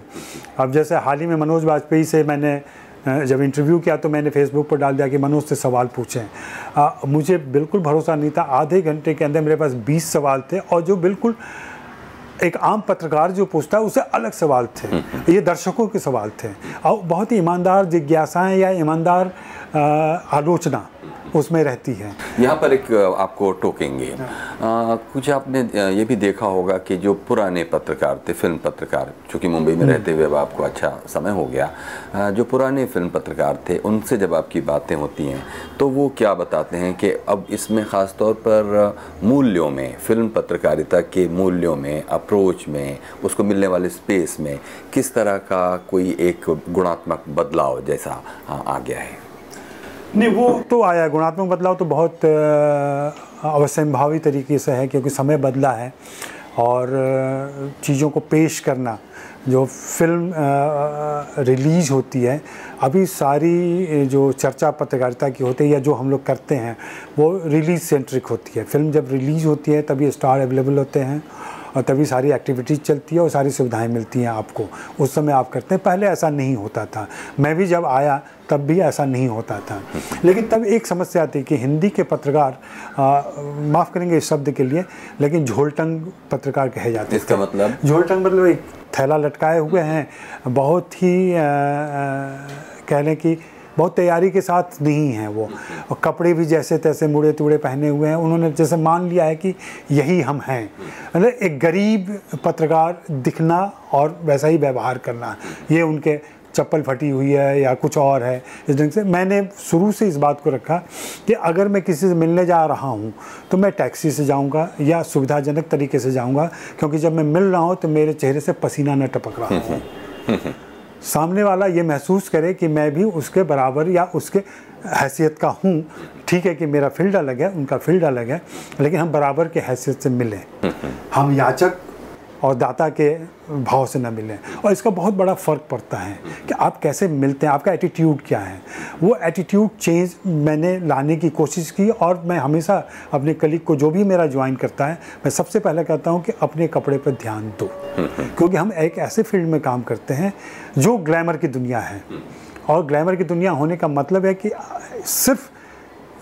अब जैसे हाल ही में मनोज वाजपेयी से मैंने जब इंटरव्यू किया तो मैंने फेसबुक पर डाल दिया कि मनोज से सवाल पूछें। मुझे बिल्कुल भरोसा नहीं था। आधे घंटे के अंदर मेरे पास 20 सवाल थे और जो बिल्कुल एक आम पत्रकार जो पूछता है उसे अलग सवाल थे। ये दर्शकों के सवाल थे। और बहुत ही ईमानदार जिज्ञासाएँ या ईमानदार आलोचना। उसमें रहती है। यहाँ पर एक आपको टोकेंगे। आ, कुछ आपने ये भी देखा होगा कि जो पुराने पत्रकार थे फ़िल्म पत्रकार चूँकि मुंबई में हम्म। रहते हुए अब आपको अच्छा समय हो गया आ, जो पुराने फ़िल्म पत्रकार थे उनसे जब आपकी बातें होती हैं तो वो क्या बताते हैं कि अब इसमें ख़ास तौर पर मूल्यों में फ़िल्म पत्रकारिता के मूल्यों में अप्रोच में उसको मिलने वाले स्पेस में किस तरह का कोई एक गुणात्मक बदलाव जैसा आ गया है? नहीं, वो तो आया गुणात्मक बदलाव तो बहुत अवसंभावी तरीके से है, क्योंकि समय बदला है और चीज़ों को पेश करना, जो फ़िल्म रिलीज़ होती है, अभी सारी जो चर्चा पत्रकारिता की होती है या जो हम लोग करते हैं, वो रिलीज़ सेंट्रिक होती है। फ़िल्म जब रिलीज़ होती है, तभी स्टार अवेलेबल होते हैं। और तभी सारी एक्टिविटीज़ चलती है और सारी सुविधाएँ मिलती हैं आपको। उस समय आप करते हैं। पहले ऐसा नहीं होता था। मैं भी जब आया तब भी ऐसा नहीं होता था। लेकिन तब एक समस्या थी कि हिंदी के पत्रकार माफ़ करेंगे इस शब्द के लिए लेकिन झोलटंग पत्रकार कहे जाते इसका मतलब? झोलटंग मतलब एक थैला लटकाए हुए हैं। बहुत ही कह लें कि बहुत तैयारी के साथ नहीं है वो। और कपड़े भी जैसे तैसे मुड़े तुड़े पहने हुए हैं। उन्होंने जैसे मान लिया है कि यही हम हैं। मतलब एक गरीब पत्रकार दिखना और वैसा ही व्यवहार करना, ये उनके चप्पल फटी हुई है या कुछ और है। इस ढंग से मैंने शुरू से इस बात को रखा कि अगर मैं किसी से मिलने जा रहा हूँ तो मैं टैक्सी से जाऊँगा या सुविधाजनक तरीके से जाऊँगा, क्योंकि जब मैं मिल रहा हूँ तो मेरे चेहरे से पसीना न टपक रहा हूँ। सामने वाला ये महसूस करे कि मैं भी उसके बराबर या उसके हैसियत का हूँ। ठीक है कि मेरा फ़ील्ड अलग है उनका फ़ील्ड अलग है लेकिन हम बराबर के हैसियत से मिलें। हम याचक और दाता के भाव से ना मिलें। और इसका बहुत बड़ा फ़र्क पड़ता है कि आप कैसे मिलते हैं, आपका एटीट्यूड क्या है। वो एटीट्यूड चेंज मैंने लाने की कोशिश की और मैं हमेशा अपने कलीग को जो भी मेरा ज्वाइन करता है, मैं सबसे पहले कहता हूँ कि अपने कपड़े पर ध्यान दो। क्योंकि हम एक ऐसे फ़ील्ड में काम करते हैं जो ग्लैमर की दुनिया है। और ग्लैमर की दुनिया होने का मतलब है कि सिर्फ़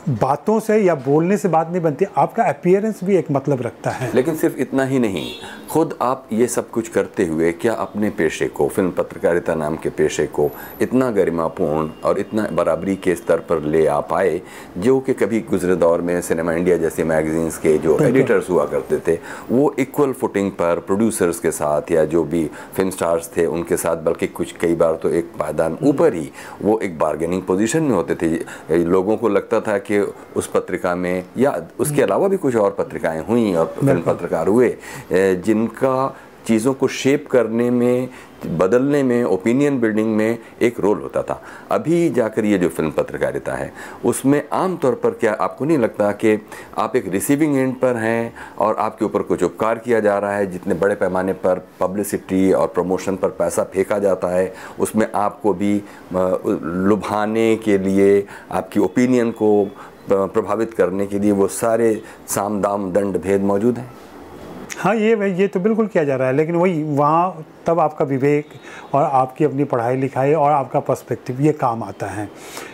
बातों से या बोलने से बात नहीं बनती आपका अपियरेंस भी एक मतलब रखता है। लेकिन सिर्फ़ इतना ही नहीं खुद आप ये सब कुछ करते हुए क्या अपने पेशे को फ़िल्म पत्रकारिता नाम के पेशे को इतना गरिमापूर्ण और इतना बराबरी के स्तर पर ले आ पाए जो कि कभी गुजरे दौर में सिनेमा इंडिया जैसे मैगजीन्स के जो एडिटर्स हुआ करते थे वो इक्वल फुटिंग पर प्रोड्यूसर्स के साथ या जो भी फ़िल्म स्टार्स थे उनके साथ बल्कि कुछ कई बार तो एक पायदान ऊपर ही वो एक बार्गेनिंग पोजिशन में होते थे। लोगों को लगता था कि उस पत्रिका में या उसके अलावा भी कुछ और पत्रिकाएँ हुई और फ़िल्म पत्रकार हुए जिनका चीज़ों को शेप करने में बदलने में ओपिनियन बिल्डिंग में एक रोल होता था। अभी जाकर ये जो फ़िल्म पत्रकारिता है, उसमें आम तौर पर क्या आपको नहीं लगता कि आप एक रिसीविंग एंड पर हैं और आपके ऊपर कुछ उपकार किया जा रहा है? जितने बड़े पैमाने पर पब्लिसिटी और प्रमोशन पर पैसा फेंका जाता है, उसमें आपको भी लुभाने के लिए, आपकी ओपिनियन को प्रभावित करने के लिए वो सारे साम दाम दंड भेद मौजूद हैं? हाँ ये ये तो बिल्कुल किया जा रहा है, लेकिन वही, वहाँ तब आपका विवेक और आपकी अपनी पढ़ाई लिखाई और आपका पर्सपेक्टिव ये काम आता है।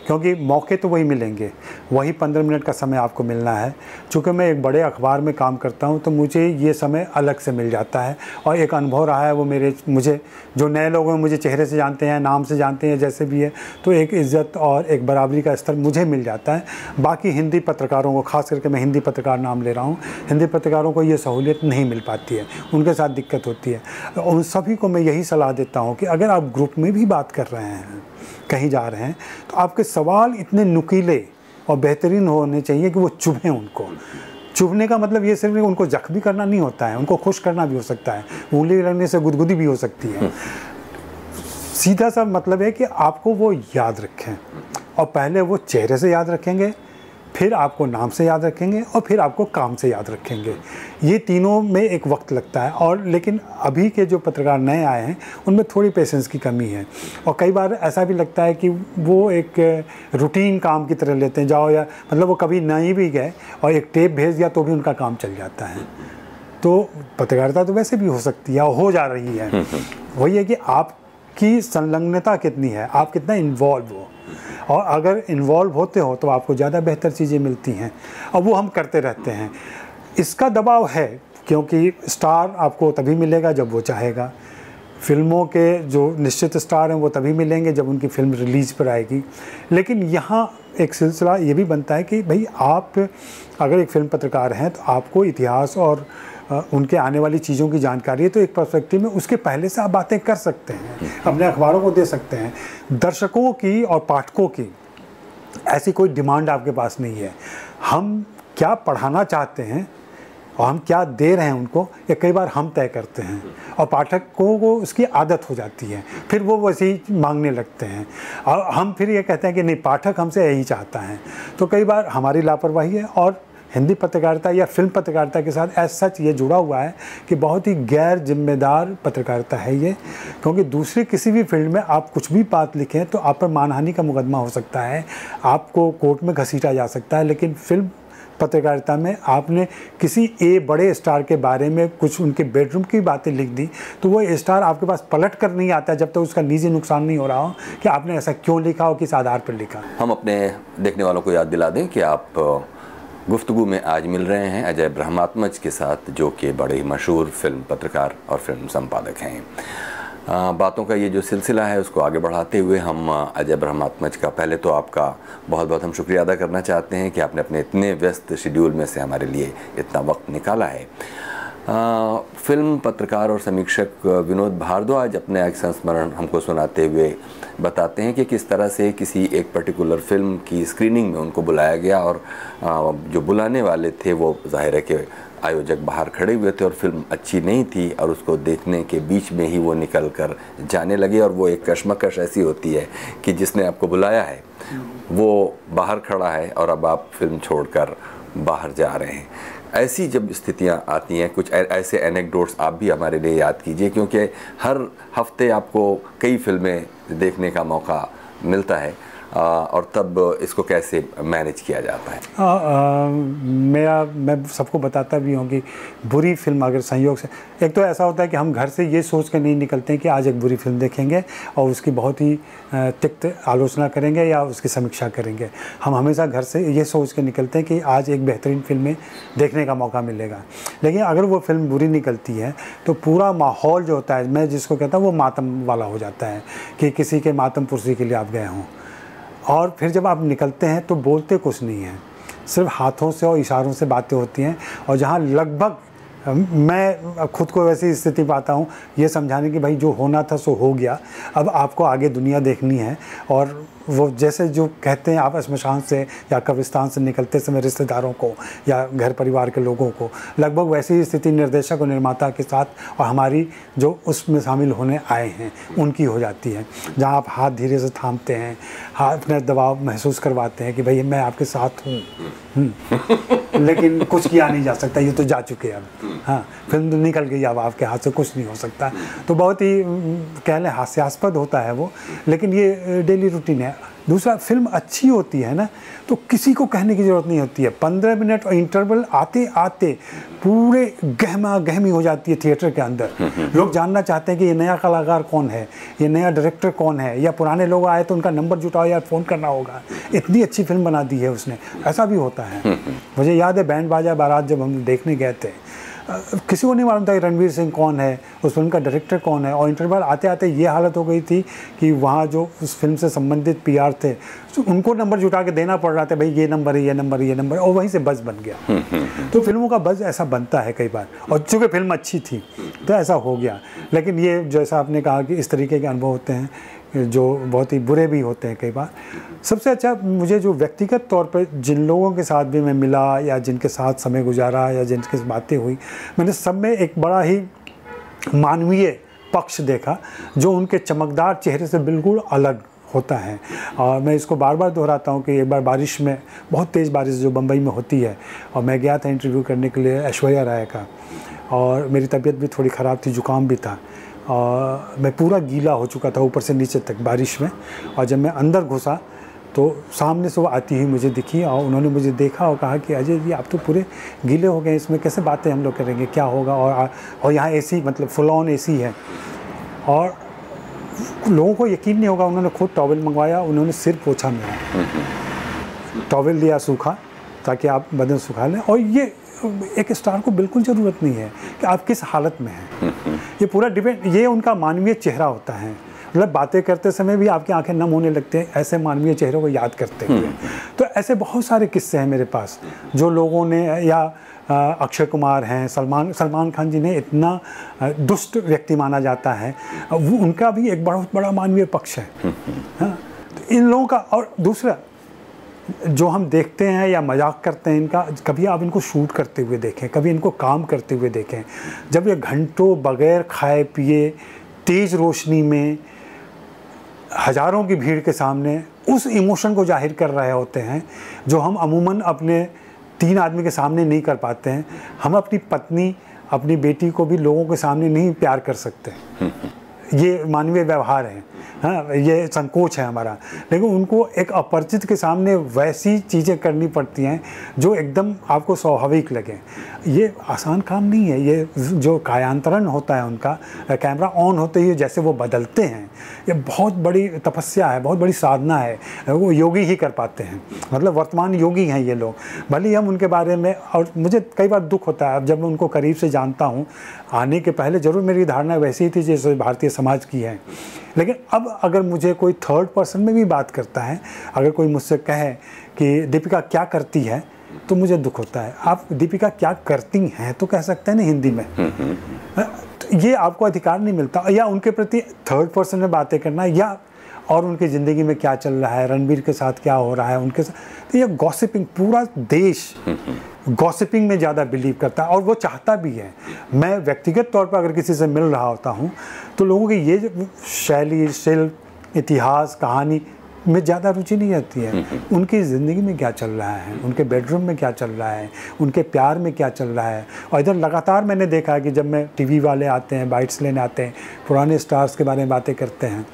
क्योंकि मौके तो वही मिलेंगे। वही पंद्रह मिनट का समय आपको मिलना है। चूँकि मैं एक बड़े अखबार में काम करता हूँ तो मुझे ये समय अलग से मिल जाता है और एक अनुभव रहा है वो मेरे, मुझे, जो नए लोग हैं, मुझे चेहरे से जानते हैं, नाम से जानते हैं, जैसे भी है तो एक इज़्ज़त और एक बराबरी का स्तर मुझे मिल जाता है। बाकी हिंदी पत्रकारों को, खास करके मैं हिंदी पत्रकार नाम ले रहा हूँ, हिंदी पत्रकारों को ये सहूलियत नहीं मिल पाती है। उनके साथ दिक्कत होती है। उन सभी को मैं यही सलाह देता हूँ कि अगर आप ग्रुप में भी बात कर रहे हैं, कहीं जा रहे हैं तो आपके सवाल इतने नुकीले और बेहतरीन होने चाहिए कि वो चुभें उनको। चुभने का मतलब ये सिर्फ़ उनको जख्मी करना नहीं होता है, उनको खुश करना भी हो सकता है, उंगली लगने से गुदगुदी भी हो सकती है। सीधा सा मतलब है कि आपको वो याद रखें, और पहले वो चेहरे से याद रखेंगे फिर आपको नाम से याद रखेंगे और फिर आपको काम से याद रखेंगे। ये तीनों में एक वक्त लगता है और लेकिन अभी के जो पत्रकार नए आए हैं उनमें थोड़ी पेशेंस की कमी है। और कई बार ऐसा भी लगता है कि वो एक रूटीन काम की तरह लेते हैं जाओ या मतलब वो कभी नहीं भी गए और एक टेप भेज दिया तो भी उनका काम चल जाता है। तो पत्रकारिता तो वैसे भी हो सकती है हो जा रही है। वही है कि आपकी संलग्नता कितनी है आप कितना इन्वॉल्व हो। और अगर इन्वॉल्व होते हो तो आपको ज़्यादा बेहतर चीज़ें मिलती हैं। और वो हम करते रहते हैं। इसका दबाव है, क्योंकि स्टार आपको तभी मिलेगा जब वो चाहेगा। फ़िल्मों के जो निश्चित स्टार हैं, वो तभी मिलेंगे जब उनकी फ़िल्म रिलीज़ पर आएगी। लेकिन यहाँ एक सिलसिला ये भी बनता है कि भाई आप अगर एक फ़िल्म पत्रकार हैं तो आपको इतिहास और उनके आने वाली चीज़ों की जानकारी है तो एक पर्सपेक्टिव में उसके पहले से आप बातें कर सकते हैं अपने अखबारों को दे सकते हैं। दर्शकों की और पाठकों की ऐसी कोई डिमांड आपके पास नहीं है। हम क्या पढ़ाना चाहते हैं और हम क्या दे रहे हैं उनको ये कई बार हम तय करते हैं और पाठकों को उसकी आदत हो जाती है फिर वो वैसे ही मांगने लगते हैं। और हम फिर ये कहते हैं कि नहीं पाठक हमसे यही चाहता है। तो कई बार हमारी लापरवाही है और हिंदी पत्रकारिता या फ़िल्म पत्रकारिता के साथ एज सच ये जुड़ा हुआ है कि बहुत ही गैर जिम्मेदार पत्रकारिता है ये, क्योंकि दूसरी किसी भी फ़ील्ड में आप कुछ भी बात लिखें तो आप पर मानहानि का मुकदमा हो सकता है, आपको कोर्ट में घसीटा जा सकता है, लेकिन फ़िल्म पत्रकारिता में आपने किसी ए बड़े स्टार के बारे में कुछ उनके बेडरूम की बातें लिख दी तो वो स्टार आपके पास पलट कर नहीं आता जब तक तो उसका निजी नुकसान नहीं हो रहा हो कि आपने ऐसा क्यों लिखा हो किस आधार पर लिखा। हम अपने देखने वालों को याद दिला दें कि आप गुफ्तु में आज मिल रहे हैं अजय ब्रह्मात्मज के साथ जो कि बड़े ही मशहूर फ़िल्म पत्रकार और फ़िल्म संपादक हैं। बातों का ये जो सिलसिला है उसको आगे बढ़ाते हुए हम अजय ब्रह्मात्मज का पहले तो आपका बहुत बहुत हम शुक्रिया अदा करना चाहते हैं कि आपने अपने इतने व्यस्त शेड्यूल में से हमारे लिए इतना वक्त निकाला है। आ, फ़िल्म पत्रकार और समीक्षक विनोद भारद्वाज अपने एक संस्मरण हमको सुनाते हुए बताते हैं कि किस तरह से किसी एक पर्टिकुलर फ़िल्म की स्क्रीनिंग में उनको बुलाया गया और जो बुलाने वाले थे वो ज़ाहिर है कि आयोजक बाहर खड़े हुए थे और फ़िल्म अच्छी नहीं थी और उसको देखने के बीच में ही वो निकल कर जाने लगे और वो एक कशमकश ऐसी होती है कि जिसने आपको बुलाया है वो बाहर खड़ा है और अब आप फ़िल्म छोड़कर बाहर जा रहे हैं। ऐसी जब स्थितियाँ आती हैं, कुछ ऐसे एनेक्डोट्स आप भी हमारे लिए याद कीजिए, क्योंकि हर हफ़्ते आपको कई फ़िल्में देखने का मौका मिलता है। और तब इसको कैसे मैनेज किया जाता है? आ, आ, मेरा मैं सबको बताता भी हूँ कि बुरी फ़िल्म अगर संयोग से एक तो ऐसा होता है कि हम घर से ये सोच कर नहीं निकलते हैं कि आज एक बुरी फ़िल्म देखेंगे और उसकी बहुत ही तिक्त आलोचना करेंगे या उसकी समीक्षा करेंगे। हम हमेशा घर से ये सोच कर निकलते हैं कि आज एक बेहतरीन फ़िल्म देखने का मौका मिलेगा। लेकिन अगर वो फ़िल्म बुरी निकलती है तो पूरा माहौल जो होता है मैं जिसको कहता हूँ वो मातम वाला हो जाता है कि किसी के मातम पुरसी के लिए आप गए हों। और फिर जब आप निकलते हैं तो बोलते कुछ नहीं हैं। सिर्फ़ हाथों से और इशारों से बातें होती हैं और जहाँ लगभग मैं खुद को वैसी स्थिति पाता हूँ, ये समझाने की भाई जो होना था सो हो गया। अब आपको आगे दुनिया देखनी है और वो जैसे जो कहते हैं आप शमशान से या कब्रिस्तान से निकलते समय रिश्तेदारों को या घर परिवार के लोगों को, लगभग वैसी ही स्थिति निर्देशक और निर्माता के साथ और हमारी जो उसमें शामिल होने आए हैं, उनकी हो जाती है। जहाँ आप हाथ धीरे से थामते हैं, हाथ अपने दबाव महसूस करवाते हैं कि भाई मैं आपके साथ हूँ। हम्म। लेकिन कुछ किया नहीं जा सकता, ये तो जा चुके अब। हाँ फ़िल्म तो निकल गई, अब आपके हाथ से कुछ नहीं हो सकता। तो बहुत ही, कह लें, हास्यास्पद होता है वो। लेकिन ये डेली रूटीन है। दूसरा फ़िल्म अच्छी होती है ना तो किसी को कहने की ज़रूरत नहीं होती है। पंद्रह मिनट और इंटरवल आते आते पूरे गहमा गहमी हो जाती है थिएटर के अंदर। लोग जानना चाहते हैं कि ये नया कलाकार कौन है ये नया डायरेक्टर कौन है या पुराने लोग आए तो उनका नंबर जुटाओ या फ़ोन करना होगा। इतनी अच्छी फ़िल्म बना दी है उसने। ऐसा भी होता है। मुझे याद है बैंड बाजा बारात जब हम देखने गए थे किसी को नहीं मालूम था कि रणवीर सिंह कौन है उस फ़िल्म का डायरेक्टर कौन है और इंटरवल आते आते ये हालत हो गई थी कि वहाँ जो उस फ़िल्म से संबंधित पीआर थे तो उनको नंबर जुटा के देना पड़ रहा था भाई ये नंबर है ये नंबर है ये नंबर और वहीं से बज़ बन गया हम्म, हम्म, हम्म। तो फ़िल्मों का बज़ ऐसा बनता है कई बार और चूँकि फ़िल्म अच्छी थी तो ऐसा हो गया लेकिन ये जैसा आपने कहा कि इस तरीके के अनुभव होते हैं जो बहुत ही बुरे भी होते हैं कई बार। सबसे अच्छा मुझे जो व्यक्तिगत तौर पर जिन लोगों के साथ भी मैं मिला या जिनके साथ समय गुजारा या जिनके बातें हुई, मैंने सब में एक बड़ा ही मानवीय पक्ष देखा, जो उनके चमकदार चेहरे से बिल्कुल अलग होता है। और मैं इसको बार बार दोहराता हूँ कि एक बार बारिश में, बहुत तेज़ बारिश जो बम्बई में होती है, और मैं गया था इंटरव्यू करने के लिए ऐश्वर्या राय का, और मेरी तबीयत भी थोड़ी ख़राब थी, जुकाम भी था। और मैं पूरा गीला हो चुका था ऊपर से नीचे तक बारिश में और जब मैं अंदर घुसा तो सामने से वो आती हुई मुझे दिखी और उन्होंने मुझे देखा और कहा कि अजय जी आप तो पूरे गीले हो गए इसमें कैसे बातें हम लोग करेंगे क्या होगा? और और यहाँ एसी मतलब फुल ऑन एसी है। और लोगों को यकीन नहीं होगा उन्होंने खुद टॉवल मंगवाया उन्होंने सिर पोछा मेरा। टॉवल लिया सूखा ताकि आप बदन सुखा लें। और ये एक स्टार को बिल्कुल ज़रूरत नहीं है कि आप किस हालत में हैं। ये पूरा डिपेंड ये उनका मानवीय चेहरा होता है। मतलब बातें करते समय भी आपकी आँखें नम होने लगते हैं ऐसे मानवीय चेहरों को याद करते हुए। तो ऐसे बहुत सारे किस्से हैं मेरे पास जो लोगों ने या अक्षय कुमार हैं सलमान सलमान खान जी ने इतना दुष्ट व्यक्ति माना जाता है। वो उनका भी एक बहुत बड़ा मानवीय पक्ष है। हाँ तो इन लोगों का और दूसरा जो हम देखते हैं या मज़ाक करते हैं इनका कभी आप इनको शूट करते हुए देखें कभी इनको काम करते हुए देखें जब ये घंटों बगैर खाए पिए तेज़ रोशनी में हज़ारों की भीड़ के सामने उस इमोशन को ज़ाहिर कर रहे होते हैं जो हम अमूमन अपने तीन आदमी के सामने नहीं कर पाते हैं हम अपनी पत्नी अपनी बेटी को भी लोगों के सामने नहीं प्यार कर सकते। ये मानवीय व्यवहार है। हाँ ये संकोच है हमारा। लेकिन उनको एक अपरिचित के सामने वैसी चीज़ें करनी पड़ती हैं, जो एकदम आपको स्वाभाविक लगे। ये आसान काम नहीं है, ये जो कायांतरण होता है उनका, कैमरा ऑन होते ही जैसे वो बदलते हैं, ये बहुत बड़ी तपस्या है, बहुत बड़ी साधना है, वो योगी ही कर पाते हैं। मतलब वर्तमान योगी हैं ये लोग। भले ही हम उनके बारे में, और मुझे कई बार दुख होता है, अब जब मैं उनको करीब से जानता हूँ, आने के पहले ज़रूर मेरी धारणा वैसी ही थी जैसे भारतीय समाज की है। लेकिन अब अगर मुझे कोई थर्ड पर्सन में भी बात करता है अगर कोई मुझसे कहे कि दीपिका क्या करती है तो मुझे दुख होता है। आप दीपिका क्या करती हैं तो कह सकते हैं ना हिंदी में। तो ये आपको अधिकार नहीं मिलता। या उनके प्रति थर्ड पर्सन में बातें करना या और उनकी ज़िंदगी में क्या चल रहा है, रणबीर के साथ क्या हो रहा है, उनके साथ तो ये गॉसिपिंग पूरा देश गॉसिपिंग में ज़्यादा बिलीव करता है और वो चाहता भी है। मैं व्यक्तिगत तौर पर अगर किसी से मिल रहा होता हूँ तो लोगों की ये शैली शिल्प इतिहास, कहानी में ज़्यादा रुचि नहीं रहती है। उनकी ज़िंदगी में क्या चल रहा है, उनके बेडरूम में क्या चल रहा है, उनके प्यार में क्या चल रहा है? और इधर लगातार मैंने देखा है कि जब मैं टीवी वाले आते हैं बाइट्स लेने आते हैं, पुराने स्टार्स के बारे में बातें करते हैं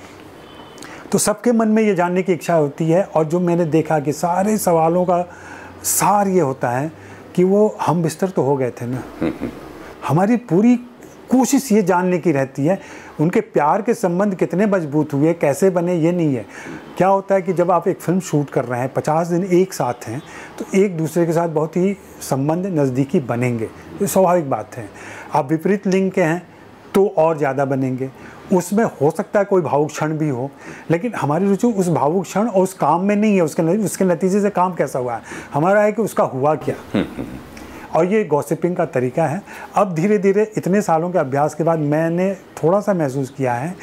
तो सबके मन में ये जानने की इच्छा होती है और जो मैंने देखा कि सारे सवालों का सार ये होता है कि वो हम बिस्तर तो हो गए थे ना। हमारी पूरी कोशिश ये जानने की रहती है उनके प्यार के संबंध कितने मज़बूत हुए कैसे बने ये नहीं है। क्या होता है कि जब आप एक फ़िल्म शूट कर रहे हैं पचास दिन एक साथ हैं तो एक दूसरे के साथ बहुत ही संबंध नज़दीकी बनेंगे। ये स्वाभाविक बात है। आप विपरीत लिंग के हैं तो और ज़्यादा बनेंगे। उसमें हो सकता है कोई भावुक क्षण भी हो लेकिन हमारी रुचि उस भावुक क्षण और उस काम में नहीं है उसके उसके नतीजे से काम कैसा हुआ है? हमारा है कि उसका हुआ क्या? और ये गॉसिपिंग का तरीका है। अब धीरे धीरे इतने सालों के अभ्यास के बाद मैंने थोड़ा सा महसूस किया है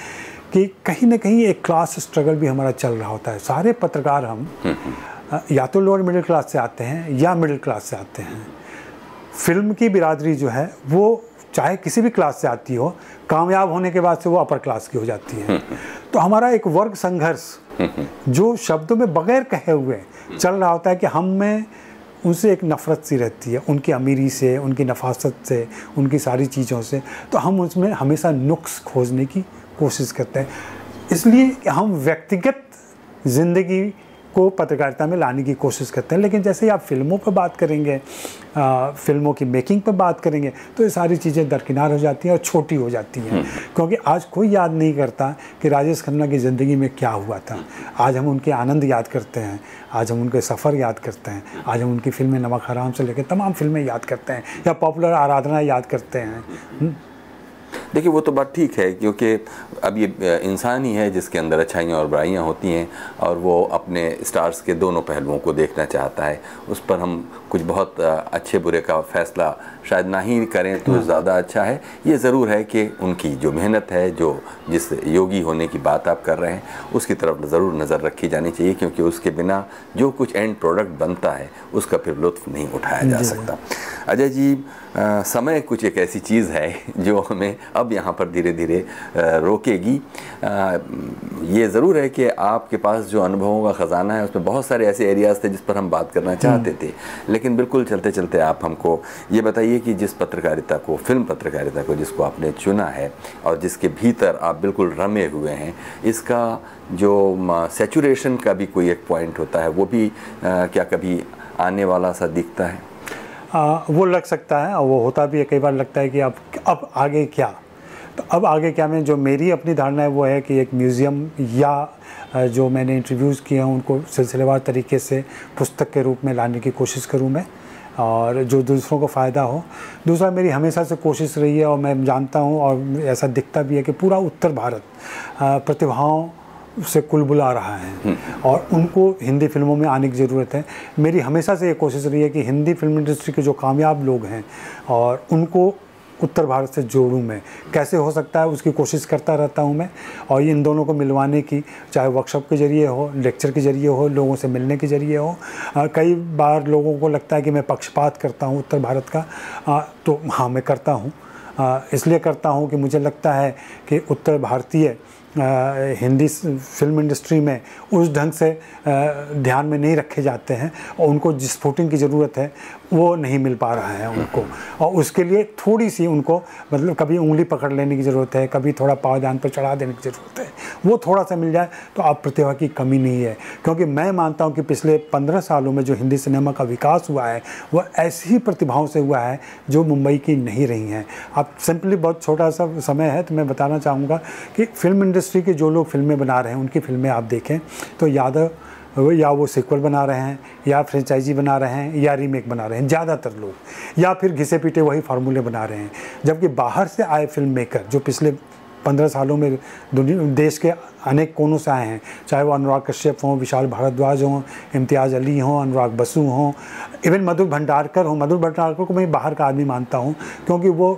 कि कहीं ना कहीं एक क्लास स्ट्रगल भी हमारा चल रहा होता है। सारे पत्रकार हम या तो लोअर मिडिल क्लास से आते हैं या मिडिल क्लास से आते हैं। फ़िल्म की बिरादरी जो है वो चाहे किसी भी क्लास से आती हो, कामयाब होने के बाद से वो अपर क्लास की हो जाती है। तो हमारा एक वर्ग संघर्ष, जो शब्दों में बगैर कहे हुए चल रहा होता है कि हम में उनसे एक नफ़रत सी रहती है, उनकी अमीरी से, उनकी नफासत से, उनकी सारी चीज़ों से तो हम उसमें हमेशा नुक्स खोजने की कोशिश करते हैं। इसलिए हम व्यक्तिगत ज़िंदगी को पत्रकारिता में लाने की कोशिश करते हैं। लेकिन जैसे ही आप फ़िल्मों पर बात करेंगे आ, फ़िल्मों की मेकिंग पर बात करेंगे तो ये सारी चीज़ें दरकिनार हो जाती हैं और छोटी हो जाती हैं। क्योंकि आज कोई याद नहीं करता कि राजेश खन्ना की ज़िंदगी में क्या हुआ था। आज हम उनके आनंद याद करते हैं आज हम उनके सफ़र याद करते हैं आज हम उनकी फ़िल्में नमक हराम से लेकर तमाम फ़िल्में याद करते हैं या पॉपुलर आराधना याद करते हैं। देखिए वो तो बात ठीक है क्योंकि अब ये इंसान ही है जिसके अंदर अच्छाइयाँ और बुराइयाँ होती हैं और वो अपने स्टार्स के दोनों पहलुओं को देखना चाहता है। उस पर हम कुछ बहुत अच्छे बुरे का फैसला शायद ना ही करें तो हाँ। ज़्यादा अच्छा है। ये ज़रूर है कि उनकी जो मेहनत है जो जिस योगी होने की बात आप कर रहे हैं उसकी तरफ़ ज़रूर नज़र रखी जानी चाहिए क्योंकि उसके बिना जो कुछ एंड प्रोडक्ट बनता है उसका फिर लुत्फ नहीं उठाया जा। सकता। अजय जी आ, समय कुछ एक ऐसी चीज़ है जो हमें अब यहाँ पर धीरे धीरे रोकेगी। आ, ये ज़रूर है कि आपके पास जो अनुभवों का ख़जाना है उसमें बहुत सारे ऐसे एरियाज़ थे जिस पर हम बात करना चाहते थे। लेकिन बिल्कुल चलते चलते आप हमको ये बताइए कि जिस पत्रकारिता को फ़िल्म पत्रकारिता को जिसको आपने चुना है और जिसके भीतर आप बिल्कुल रमे हुए हैं इसका जो सेचुरेशन का भी कोई एक पॉइंट होता है वो भी आ, क्या कभी आने वाला सा दिखता है? आ, वो लग सकता है और वो होता भी है कई बार लगता है कि अब अब आगे क्या? तो अब आगे क्या मैं जो मेरी अपनी धारणा है वो है कि एक म्यूज़ियम या जो मैंने इंटरव्यूज़ किए हैं उनको सिलसिलेवार तरीके से पुस्तक के रूप में लाने की कोशिश करूँ मैं और जो दूसरों को फ़ायदा हो। दूसरा मेरी हमेशा से कोशिश रही है और मैं जानता हूँ और ऐसा दिखता भी है कि पूरा उत्तर भारत प्रतिभाओं से कुल बुला रहा है। और उनको हिंदी फ़िल्मों में आने की ज़रूरत है। मेरी हमेशा से ये कोशिश रही है कि हिंदी फ़िल्म इंडस्ट्री के जो कामयाब लोग हैं और उनको उत्तर भारत से जोड़ूँ मैं। कैसे हो सकता है उसकी कोशिश करता रहता हूँ मैं और इन दोनों को मिलवाने की चाहे वर्कशॉप के ज़रिए हो लेक्चर के ज़रिए हो लोगों से मिलने के ज़रिए हो। आ, कई बार लोगों को लगता है कि मैं पक्षपात करता हूँ उत्तर भारत का। आ, तो हाँ मैं करता हूँ। इसलिए करता हूँ कि मुझे लगता है कि उत्तर भारतीय हिंदी फ़िल्म इंडस्ट्री में उस ढंग से ध्यान में नहीं रखे जाते हैं। और उनको जिस की ज़रूरत है वो नहीं मिल पा रहा है उनको। और उसके लिए थोड़ी सी उनको मतलब कभी उंगली पकड़ लेने की ज़रूरत है, कभी थोड़ा पावदान पर चढ़ा देने की ज़रूरत है। वो थोड़ा सा मिल जाए तो आप प्रतिभा की कमी नहीं है। क्योंकि मैं मानता हूँ कि पिछले पंद्रह सालों में जो हिंदी सिनेमा का विकास हुआ है वह ऐसी ही प्रतिभाओं से हुआ है जो मुंबई की नहीं रही हैं। अब सिंपली बहुत छोटा सा समय है तो मैं बताना चाहूँगा कि फ़िल्म इंडस्ट्री के जो लोग फ़िल्में बना रहे हैं, उनकी फ़िल्में आप देखें तो यादव या वो सिक्वल बना रहे हैं या फ्रेंचाइजी बना रहे हैं या रीमेक बना रहे हैं ज़्यादातर लोग या फिर घिसे पीटे वही फार्मूले बना रहे हैं। जबकि बाहर से आए फ़िल्म मेकर जो पिछले पंद्रह सालों में दुनिया देश के अनेक कोनों से आए हैं चाहे वो अनुराग कश्यप हों विशाल भारद्वाज हों इम्तियाज़ अली हों अनुराग बसु हों इवन मधुर भंडारकर हों। मधुर भंडारकर को मैं बाहर का आदमी मानता हूँ क्योंकि वो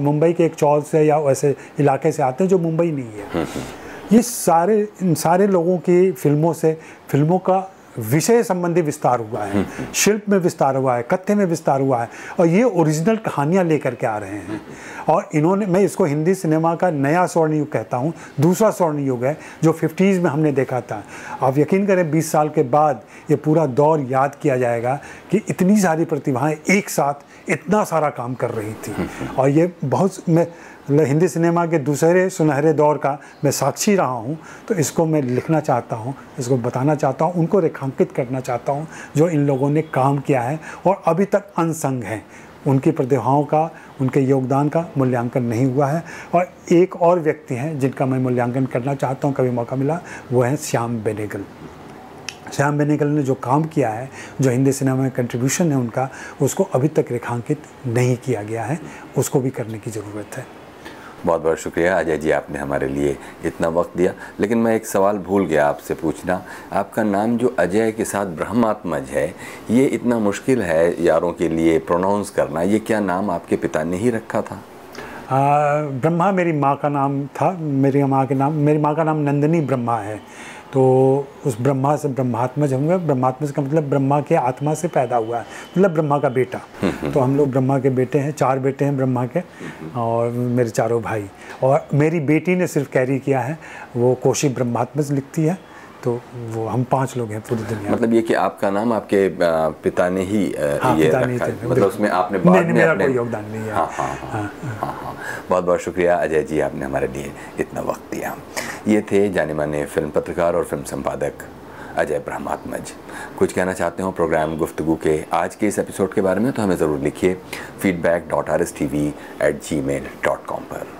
मुंबई के एक चौल से या वैसे इलाके से आते हैं जो मुंबई नहीं है। हम्म, हम्म। ये सारे इन सारे लोगों की फ़िल्मों से, फ़िल्मों का विषय संबंधी विस्तार हुआ है। शिल्प में विस्तार हुआ है, कथ्य में विस्तार हुआ है और ये ओरिजिनल कहानियाँ लेकर के आ रहे हैं। और इन्होंने, मैं इसको हिंदी सिनेमा का नया स्वर्ण युग कहता हूँ, दूसरा स्वर्ण युग है जो फिफ्टीज़ में हमने देखा था। आप यकीन करें, बीस साल के बाद ये पूरा दौर याद किया जाएगा कि इतनी सारी प्रतिभाएँ एक साथ इतना सारा काम कर रही थी। और ये बहुत, मैं मतलब हिंदी सिनेमा के दूसरे सुनहरे दौर का मैं साक्षी रहा हूँ तो इसको मैं लिखना चाहता हूँ, इसको बताना चाहता हूँ, उनको रेखांकित करना चाहता हूँ, जो इन लोगों ने काम किया है और अभी तक अनसंग हैं। उनकी प्रतिभाओं का, उनके योगदान का मूल्यांकन नहीं हुआ है और एक और व्यक्ति हैं जिनका मैं मूल्यांकन करना चाहता हूँ, कभी मौका मिला, वो हैं श्याम बेनेगल। श्याम बेनेगल ने जो काम किया है, जो हिंदी सिनेमा में कंट्रीब्यूशन है उनका, उसको अभी तक रेखांकित नहीं किया गया है, उसको भी करने की ज़रूरत है। बहुत बहुत शुक्रिया। अजय जी आपने हमारे लिए इतना वक्त दिया। लेकिन मैं एक सवाल भूल गया आपसे पूछना। आपका नाम जो अजय के साथ ब्रह्मात्मज है ये इतना मुश्किल है यारों के लिए प्रोनाउंस करना। ये क्या नाम आपके पिता ने ही रखा था? आ, ब्रह्मा मेरी माँ का नाम था। मेरी माँ के नाम मेरी माँ का नाम नंदिनी ब्रह्मा है। तो उस ब्रह्मा से ब्रह्मात्मज होंगे ब्रह्मात्मज का मतलब ब्रह्मा के आत्मा से पैदा हुआ है। मतलब ब्रह्मा का बेटा। तो हम लोग ब्रह्मा के बेटे हैं चार बेटे हैं ब्रह्मा के और मेरे चारों भाई। और मेरी बेटी ने सिर्फ़ कैरी किया है वो कोशी ब्रह्मात्मज लिखती है। तो वो हम पाँच लोग हैं पूरी दुनिया मतलब ये कि आपका नाम आपके पिता ने ही हाँ, ये पिता रखा है। मतलब उसमें आपने बाद में मेरा. कोई योगदान नहीं है। हाँ हाँ हाँ, हाँ, हाँ, हाँ, बहुत बहुत शुक्रिया अजय जी आपने हमारे लिए इतना वक्त दिया। ये थे जाने माने फ़िल्म पत्रकार और फ़िल्म संपादक अजय ब्रह्मात्मज। कुछ कहना चाहते हो प्रोग्राम गुफ्तगु के आज के इस एपिसोड के बारे में तो हमें ज़रूर लिखिए feedback dot R S T V at Gmail dot com पर।